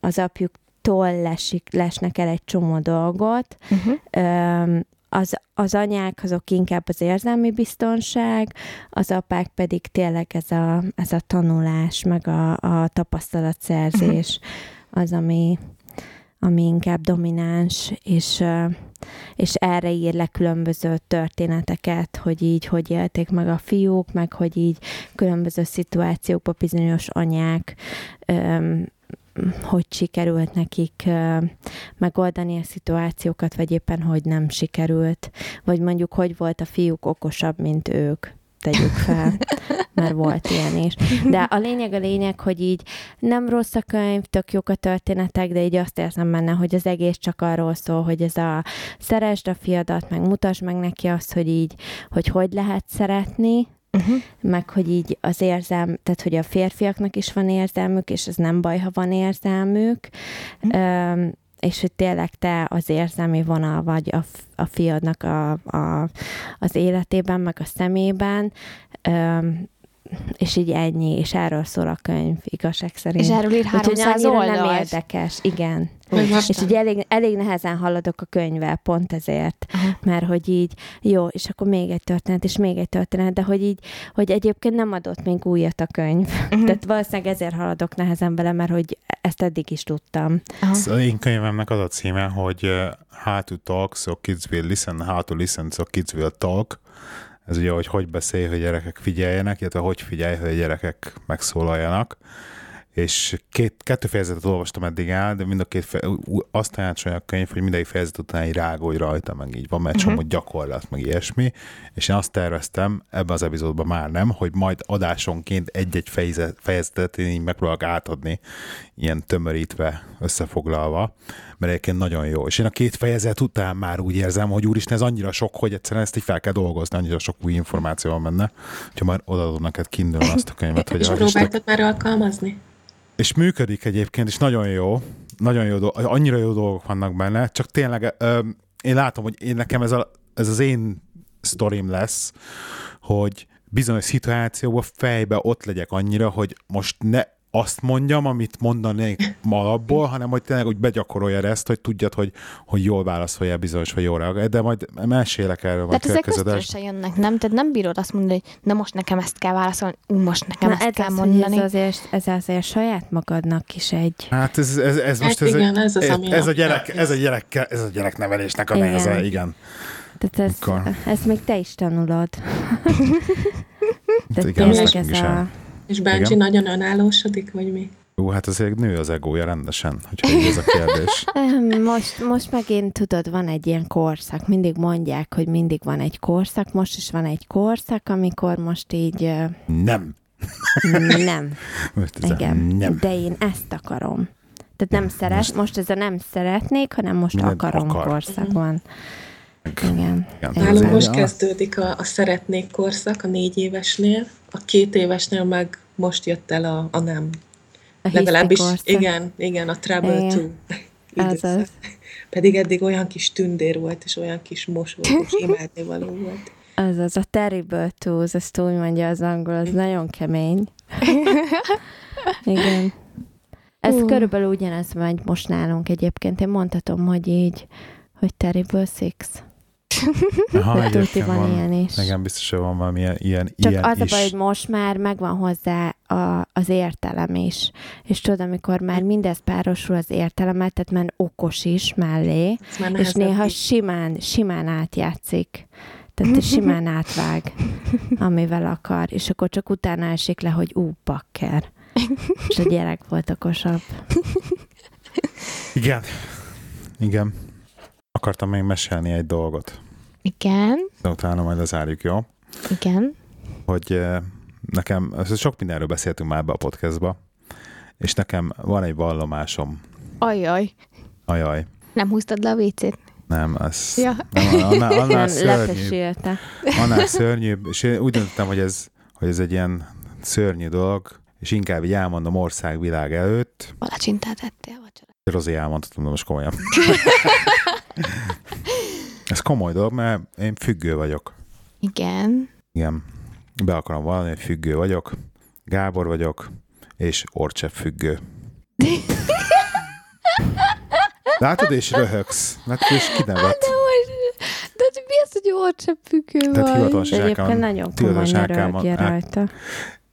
az apjuktól lesik, lesnek el egy csomó dolgot, uh-huh. az, az anyák azok inkább az érzelmi biztonság, az apák pedig tényleg ez a, ez a tanulás, meg a, a tapasztalatszerzés uh-huh. az, ami, ami inkább domináns, és, és erre ír le különböző történeteket, hogy így hogy élték meg a fiúk, meg hogy így különböző szituációkban bizonyos anyák hogy sikerült nekik megoldani a szituációkat, vagy éppen hogy nem sikerült, vagy mondjuk hogy volt a fiúk okosabb, mint ők tegyük fel, mert volt ilyen is. De a lényeg a lényeg, hogy így nem rossz a könyv, tök jók a történetek, de így azt érzem benne, hogy az egész csak arról szól, hogy ez a szeresd a fiadat, meg mutasd meg neki azt, hogy így, hogy hogy lehet szeretni, Uh-huh. meg hogy így az érzem, tehát hogy a férfiaknak is van érzelmük, és ez nem baj, ha van érzelmük, uh-huh. um, és hogy tényleg te az érzelmi vonal vagy a, a fiadnak a, a, az életében, meg a szemében, um, és így ennyi, és erről szól a könyv, igazság szerint. És erről ír 300 oldalt. nem érdekes, igen. Úgy, és így elég, elég nehezen haladok a könyvvel, pont ezért, Aha. mert hogy így, jó, és akkor még egy történet, és még egy történet, de hogy így, hogy egyébként nem adott még újat a könyv. Uh-huh. Tehát valószínűleg ezért haladok nehezen bele, mert hogy ezt eddig is tudtam. Aha. Szóval én könyvemnek az a címe, hogy How to talk so kids will listen, how to listen so kids will talk. Ez ugye, hogy hogy beszélj, hogy gyerekek figyeljenek, illetve hogy figyelj, hogy a gyerekek megszólaljanak és két, kettő fejezetet olvastam eddig el, de mind a két fe, azt tanácsolja a könyv, hogy mindegyik fejezet után így rágolj rajta, meg így van, mert uh-huh. csomó gyakorlat, meg ilyesmi, és én azt terveztem ebben az epizódban már nem, hogy majd adásonként egy-egy fejezet, fejezetet én így megpróbálok átadni, ilyen tömörítve, összefoglalva, mert egyébként nagyon jó. És én a két fejezet után már úgy érzem, hogy úristen, ez annyira sok, hogy egyszerűen ezt így fel kell dolgozni, annyira sok új információ van benne, hogyha már odaadod neked kindle azt a könyvet, hogy... És próbáltad már alkalmazni? És működik egyébként, és nagyon jó, nagyon jó, dolgok, annyira jó dolgok vannak benne, csak tényleg ö, én látom, hogy én nekem ez, a, ez az én sztorim lesz, hogy bizonyos szituációban fejbe ott legyek annyira, hogy most ne azt mondjam, amit mondanék ma abból, hanem hogy tényleg úgy begyakorolja ezt, hogy tudjad, hogy, hogy jól válaszolja bizonyos, vagy jól reagál. De majd mesélek erről. Tehát ezek ösztönösen jönnek, nem? Tehát nem bírod azt mondani, hogy na most nekem ezt kell válaszolni, ú, most nekem Na, ezt ez kell az, mondani. Ez azért, ez azért saját magadnak is egy... Hát ez, ez, ez most hát ez, igen, ez, az, ez, ez, a gyerek, ez, a gyerek, ez a gyereknevelésnek a igen. neheze, igen. Tehát ez, ezt még te is tanulod. Tehát igen, tényleg ez a... És Bácsi Igen? nagyon önállósodik, vagy mi? Jó, hát azért nő az egója rendesen, hogyha ez a kérdés. Most, most megint tudod, van egy ilyen korszak. Mindig mondják, hogy mindig van egy korszak. Most is van egy korszak, amikor most így... Nem. Nem. Most ez Igen. Nem. De én ezt akarom. Tehát nem szeret, most, most ez a nem szeretnék, hanem most Mindent akarom akar. korszak van. Igen. Igen. Nálunk most kezdődik a, a szeretnék korszak a négy évesnél, a két évesnél meg most jött el a, a nem. A Legalábbis igen, igen, a Trouble igen. Pedig eddig olyan kis tündér volt, és olyan kis mosolygós, imádni való volt. Az az a terrible twos, ezt úgy mondja az angol, az nagyon kemény. Igen. Ez uh. körülbelül ugyanez megy most nálunk egyébként. Én mondhatom, hogy így, hogy terrible six. Aha, Tuti van, van ilyen is. Igen, biztos, hogy van valami ilyen, ilyen Csak ilyen az is. a baj, hogy most már megvan hozzá a, az értelem is. És tudod, amikor már mindez párosul az értelemmel, tehát már okos is mellé, és néha is. simán, simán átjátszik. Tehát simán átvág, amivel akar, és akkor csak utána esik le, hogy ú, bakker. És a gyerek volt okosabb. Igen. Igen. Akartam még mesélni egy dolgot. Igen. De utána majd lezárjuk, jó? Igen. Hogy nekem, sok mindenről beszéltünk már ebbe a podcastba, és nekem van egy vallomásom. Ajaj. Ajaj. Nem húztad le a vécét? Nem, ez ja. nem, annál, annál szörnyűbb. Annál szörnyűbb, és én úgy döntöttem, hogy ez, hogy ez egy ilyen szörnyű dolog, és inkább így elmondom országvilág előtt. Palacsintát ettél vacsora. Rozi elmondhatom, de most komolyan. ez komoly dolog, mert én függő vagyok. Igen. Igen. Be akarom valami, hogy függő vagyok. Gábor vagyok, és Orcsepp függő. Látod, és röhögsz. Hát és kinevet. De, de mi az, hogy Orcsepp függő vagy? Tehát hivatalosan nagyon komoly ne rajta.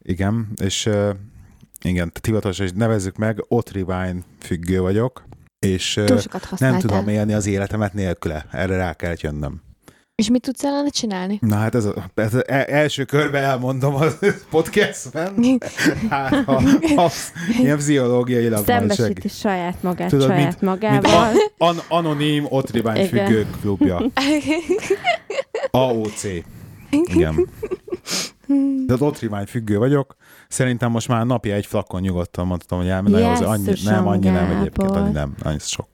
Igen, és uh, igen, tehát hivatalosan nevezzük meg, Otrivine függő vagyok, és nem tudom élni az életemet nélküle. Erre rá kell jönnöm. És mit tudsz ellene csinálni? Na hát ez, a, ez a, e, első körben elmondom a podcastben. Hát, ha, ha, ilyen pszichológiailag Szembesíti saját magát Tudod, saját mint, magával. Mint a, an, anonim Otribány függők klubja. AOC. Igen. De az Otrivány függő vagyok. Szerintem most már napi egy flakon nyugodtan mondtam, hogy elmenni, az annyi, nem, annyi nem egyébként, annyi nem, annyi sok.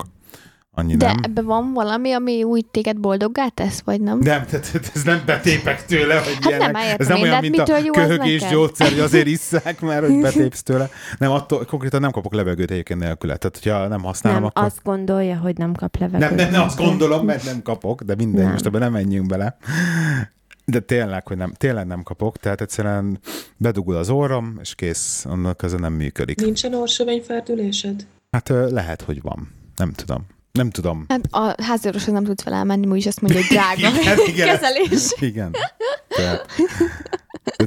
Annyi De nem. ebben van valami, ami úgy téged boldoggá tesz, vagy nem? Nem, tehát ez nem betépek tőle, hogy hát ilyenek. nem, ez nem olyan, mint a köhögés gyógyszer, hogy azért isszák, mert hogy betépsz tőle. Nem, attól konkrétan nem kapok levegőt egyébként nélküle. Tehát, hogyha nem használom, nem, akkor... azt gondolja, hogy nem kap levegőt. Nem, nem, nem azt gondolom, mert nem kapok, de minden, nem. most ebben nem menjünk bele. De tényleg, hogy nem, tényleg nem kapok, tehát egyszerűen bedugul az orrom, és kész, annak közben nem működik. Nincsen orsövényferdülésed? Hát lehet, hogy van. Nem tudom. Nem tudom. Hát a háziorvoshoz nem tudsz vele elmenni, úgyis azt mondja, hogy drága igen, igen, kezelés. Igen. Tehát,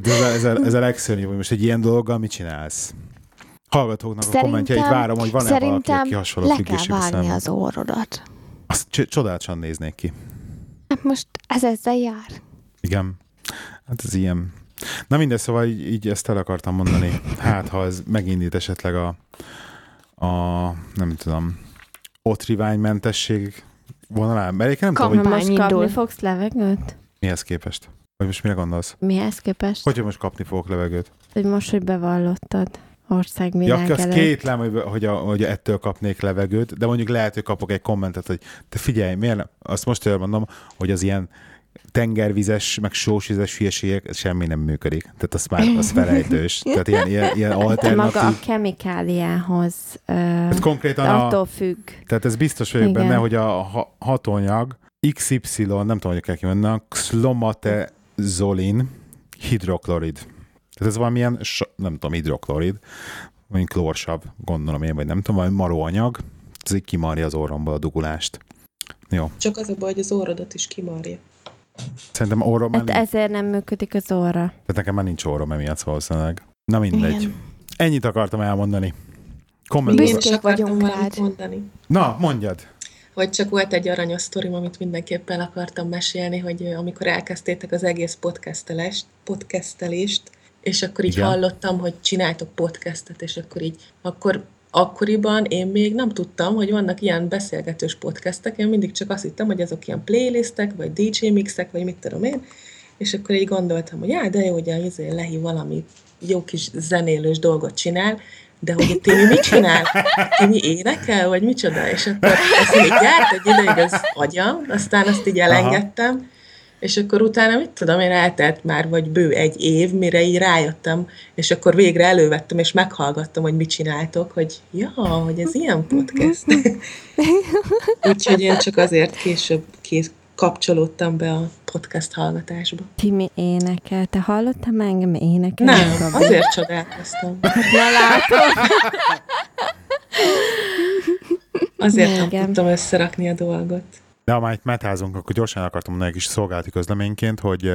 de ez, a, ez, a, ez a legszörnyűbb, hogy most egy ilyen dologgal mit csinálsz? Hallgatóknak szerintem, a kommentjeit várom, hogy van-e valaki, aki hasonló le kell vágni az orrodat. Azt csodálatosan néznék ki. Hát most ez ezzel jár. Igen. Hát ez ilyen. Na mindegy, szóval így, így ezt el akartam mondani. Hát, ha ez megindít esetleg a, a nem tudom, otriványmentesség vonalán. Mert nem tudom, hogy most kapni fogsz levegőt? Mihez képest? Vagy most mire gondolsz? Mihez képest? Hogyha most kapni fogok levegőt? Hogy most, hogy bevallottad országvilág ja, azt kétlem, hogy, hogy, a, hogy ettől kapnék levegőt, de mondjuk lehet, hogy kapok egy kommentet, hogy te figyelj, miért nem? Azt most elmondom, hogy az ilyen tengervizes, meg sósvizes hülyeségek, semmi nem működik. Tehát az már az felejtős. Tehát ilyen, ilyen, ilyen alternatív... Maga a kemikáliához uh, konkrétan attól a, függ. Tehát ez biztos vagyok Igen. benne, hogy a hatóanyag XY, nem tudom, hogy kell kimenni, xlomatezolin hidroklorid. Tehát ez valamilyen, nem tudom, hidroklorid, vagy klórsav, gondolom én, vagy nem tudom, vagy maróanyag, ez így kimarja az orromból a dugulást. Jó. Csak az a baj, hogy az orrodat is kimarja. Szerintem orrom hát ezért nem működik az orra. Tehát nekem már nincs orrom emiatt valószínűleg. Na mindegy. Igen. Ennyit akartam elmondani. Büszkék vagyunk rád. Mondani. Na, mondjad. Hogy csak volt egy aranyos sztorim, amit mindenképpen akartam mesélni, hogy amikor elkezdtétek az egész podcastelést, podcastelést és akkor így Igen. hallottam, hogy csináltok podcastet, és akkor így, akkor akkoriban én még nem tudtam, hogy vannak ilyen beszélgetős podcastek, én mindig csak azt hittem, hogy azok ilyen playlistek, vagy DJ mixek, vagy mit tudom én, és akkor így gondoltam, hogy já, de jó, hogy a izé lehív valami jó kis zenélős dolgot csinál, de hogy a Timi mit csinál? Timi énekel, vagy micsoda? És akkor ez így járt egy ideig az agyam, aztán azt így elengedtem, Aha és akkor utána, mit tudom én, eltelt már vagy bő egy év, mire így rájöttem, és akkor végre elővettem, és meghallgattam, hogy mit csináltok, hogy ja, hogy ez ilyen podcast. Úgyhogy én csak azért később kész, kapcsolódtam be a podcast hallgatásba. Timi énekel. Te hallottál engem énekelni? Nem, Gabi? azért csodálkoztam. Na látom. Azért nem tudtam összerakni a dolgot. De ha már itt metázunk, akkor gyorsan akartam mondani egy kis szolgálati közleményként, hogy,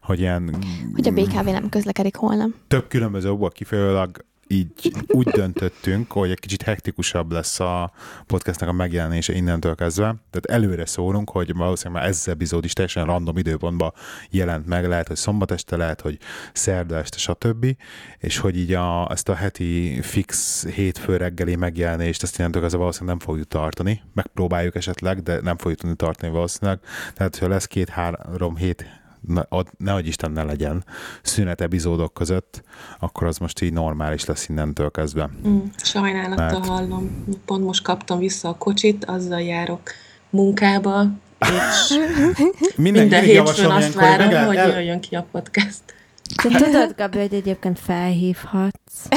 hogy ilyen... Hogy a BKV nem közlekedik holnap. Több különböző okból kifejezőleg így úgy döntöttünk, hogy egy kicsit hektikusabb lesz a podcastnak a megjelenése innentől kezdve. Tehát előre szólunk, hogy valószínűleg már ez epizód is teljesen random időpontban jelent meg, lehet, hogy szombat este, lehet, hogy szerda este, stb. És hogy így a, ezt a heti fix hétfő reggeli megjelenést, ezt innentől kezdve valószínűleg nem fogjuk tartani. Megpróbáljuk esetleg, de nem fogjuk tudni tartani valószínűleg. Tehát, ha lesz két-három hét nehogy Isten ne legyen szünet epizódok között, akkor az most így normális lesz innentől kezdve. Mm, sajnálattal Mert... hallom. Pont most kaptam vissza a kocsit, azzal járok munkába, és minden, minden hétfőn azt várom, el, hogy el... jöjjön ki a podcast. Te tudod, Gabi, hogy egyébként felhívhatsz.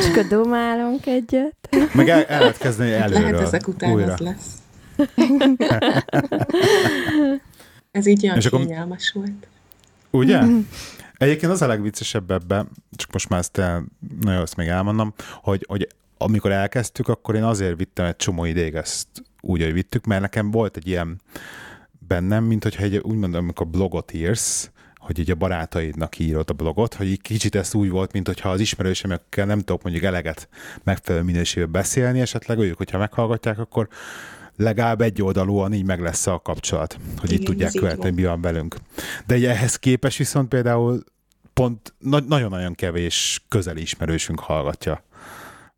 És akkor domálunk egyet. Meg el, el lehet kezdeni előről. Lehet ezek után újra. az lesz. Ez így olyan kényelmes akkor... volt. Ugye? Egyébként az a legviccesebb ebben, csak most már ezt el, nagyon azt még elmondom, hogy, hogy amikor elkezdtük, akkor én azért vittem egy csomó ideig ezt úgy, hogy vittük, mert nekem volt egy ilyen bennem, mint hogyha egy, úgy mondom, amikor blogot írsz, hogy így a barátaidnak írod a blogot, hogy így kicsit ez úgy volt, mint hogyha az ismerősömekkel nem tudok mondjuk eleget megfelelő minőségben beszélni, esetleg ők, hogyha meghallgatják, akkor legalább egy oldalúan így meg lesz a kapcsolat, hogy Igen, itt tudják követni, mi van velünk. De ehhez képest viszont például pont na- nagyon-nagyon kevés közeli ismerősünk hallgatja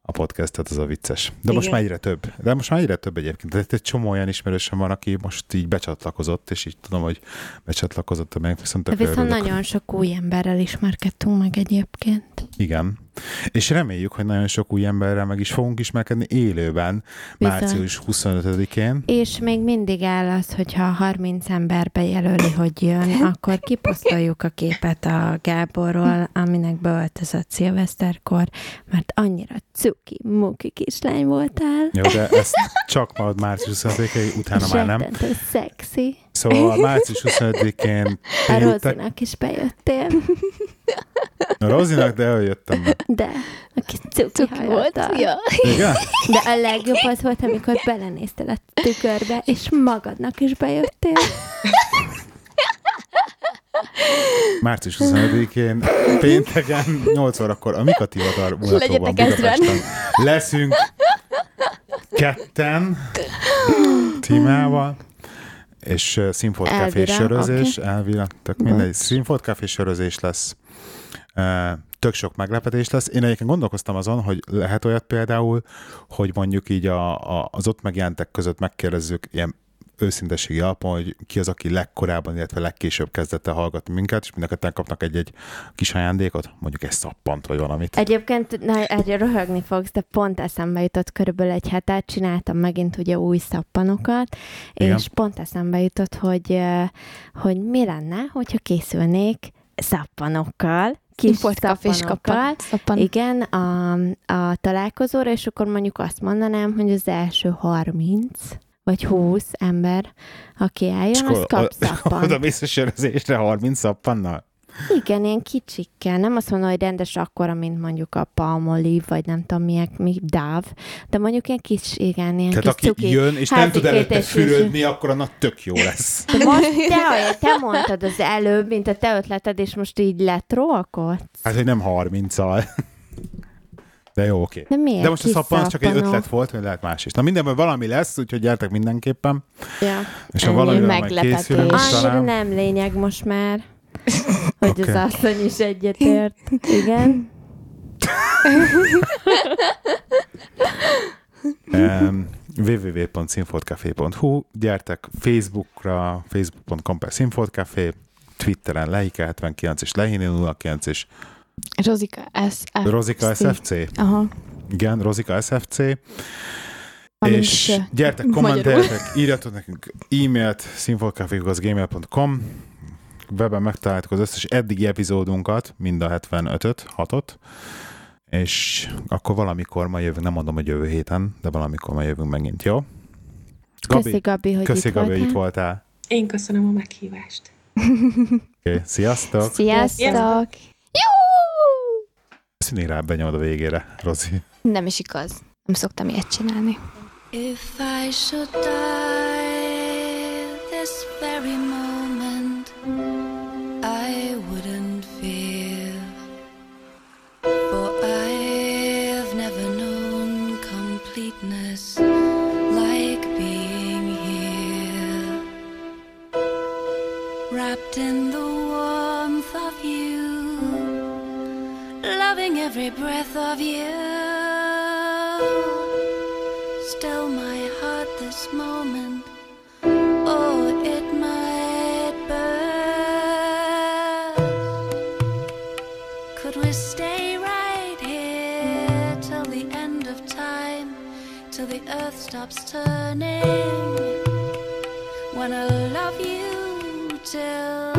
a podcastet, az a vicces. De Igen. most már egyre több. De most már egyre több egyébként. De egy csomó olyan ismerősöm van, aki most így becsatlakozott, és így tudom, hogy becsatlakozott, meg viszont De viszont nagyon sok új emberrel ismerkedtünk meg egyébként. Igen. És reméljük, hogy nagyon sok új emberrel meg is fogunk ismerkedni élőben Bizony. március 25-én. És még mindig áll az, hogyha 30 ember bejelöli, hogy jön, akkor kiposztoljuk a képet a Gáborról, aminek beöltözött szilveszterkor, mert annyira cuki, muki kislány voltál. Jó, de ezt csak majd március 25 utána már nem. szexi. Szóval március 25-én... A Rozinak is bejöttél. A Rozinak, de eljöttem be. De, aki cuki, cuki volt. Ja. Igen? De a legjobb az volt, amikor belenéztél a tükörbe, és magadnak is bejöttél. Március 25-én, pénteken, 8 órakor a Mikati Vadar mulatóban Budapesten leszünk ketten Timával, és uh, Színfolt Café sörözés, okay. elvileg, tök mindegy, Színfolt Café sörözés lesz, tök sok meglepetés lesz. Én egyébként gondolkoztam azon, hogy lehet olyat például, hogy mondjuk így a, a, az ott megjelentek között megkérdezzük ilyen őszintességi alapon, hogy ki az, aki legkorábban, illetve legkésőbb kezdett el hallgatni minket, és mindenketten kapnak egy-egy kis ajándékot, mondjuk egy szappant, vagy valamit. Egyébként na, egy röhögni fogsz, de pont eszembe jutott körülbelül egy hetet, csináltam megint ugye új szappanokat, Igen. és pont eszembe jutott, hogy, hogy mi lenne, hogyha készülnék szappanokkal, kis szappanokkal, szappan. igen, a, a találkozóra, és akkor mondjuk azt mondanám, hogy az első 30 vagy 20 ember, aki eljön, az kap szappan. Oda mész a sörözésre 30 szappannal? Igen, ilyen kicsikkel. Nem azt mondom, hogy rendes akkora, mint mondjuk a Palmolive, vagy nem tudom milyen, mi dáv, de mondjuk ilyen kis, igen, ilyen Tehát kis aki cuki, jön, és nem tud előtte fürödni, akkor annak tök jó lesz. De most te, te mondtad az előbb, mint a te ötleted, és most így letrólkodsz? Hát, hogy nem 30-al. De jó, oké. De miért? De most a szappan csak egy ötlet volt, hogy lehet más is. Na mindenben valami lesz, úgyhogy gyertek mindenképpen. Ja. És ha valami készülünk, talán... nem lényeg most már, hogy okay. az asszony is egyetért. Igen. um, www.színfoltcafé.hu Gyertek Facebookra, facebook.com per színfoltcafé, Twitteren Lehike79 és Lehini 09 és Rozika SFC. Rozika SFC? Aha. Igen, Rozika SFC. Ami és gyertek, kommenteljetek, írjatok nekünk e-mailt színfolkafékhoz.gmail.com webben megtaláltuk az összes eddigi epizódunkat, mind a 75-öt, 6-ot, és akkor valamikor ma jövünk, nem mondom, hogy jövő héten, de valamikor ma jövünk megint, jó? Gabi, Köszi, Gabi, hogy Köszi, itt Gabi, voltál. itt voltál. Én köszönöm a meghívást. Okay, sziasztok! Sziasztok! Jó! Színi rá benyomod a végére, Rozi. Nem is igaz. Nem szoktam ilyet csinálni. If I should die this very moment, every breath of you. Still, my heart this moment, oh, it might burst. Could we stay right here till the end of time, till the earth stops turning? I love you till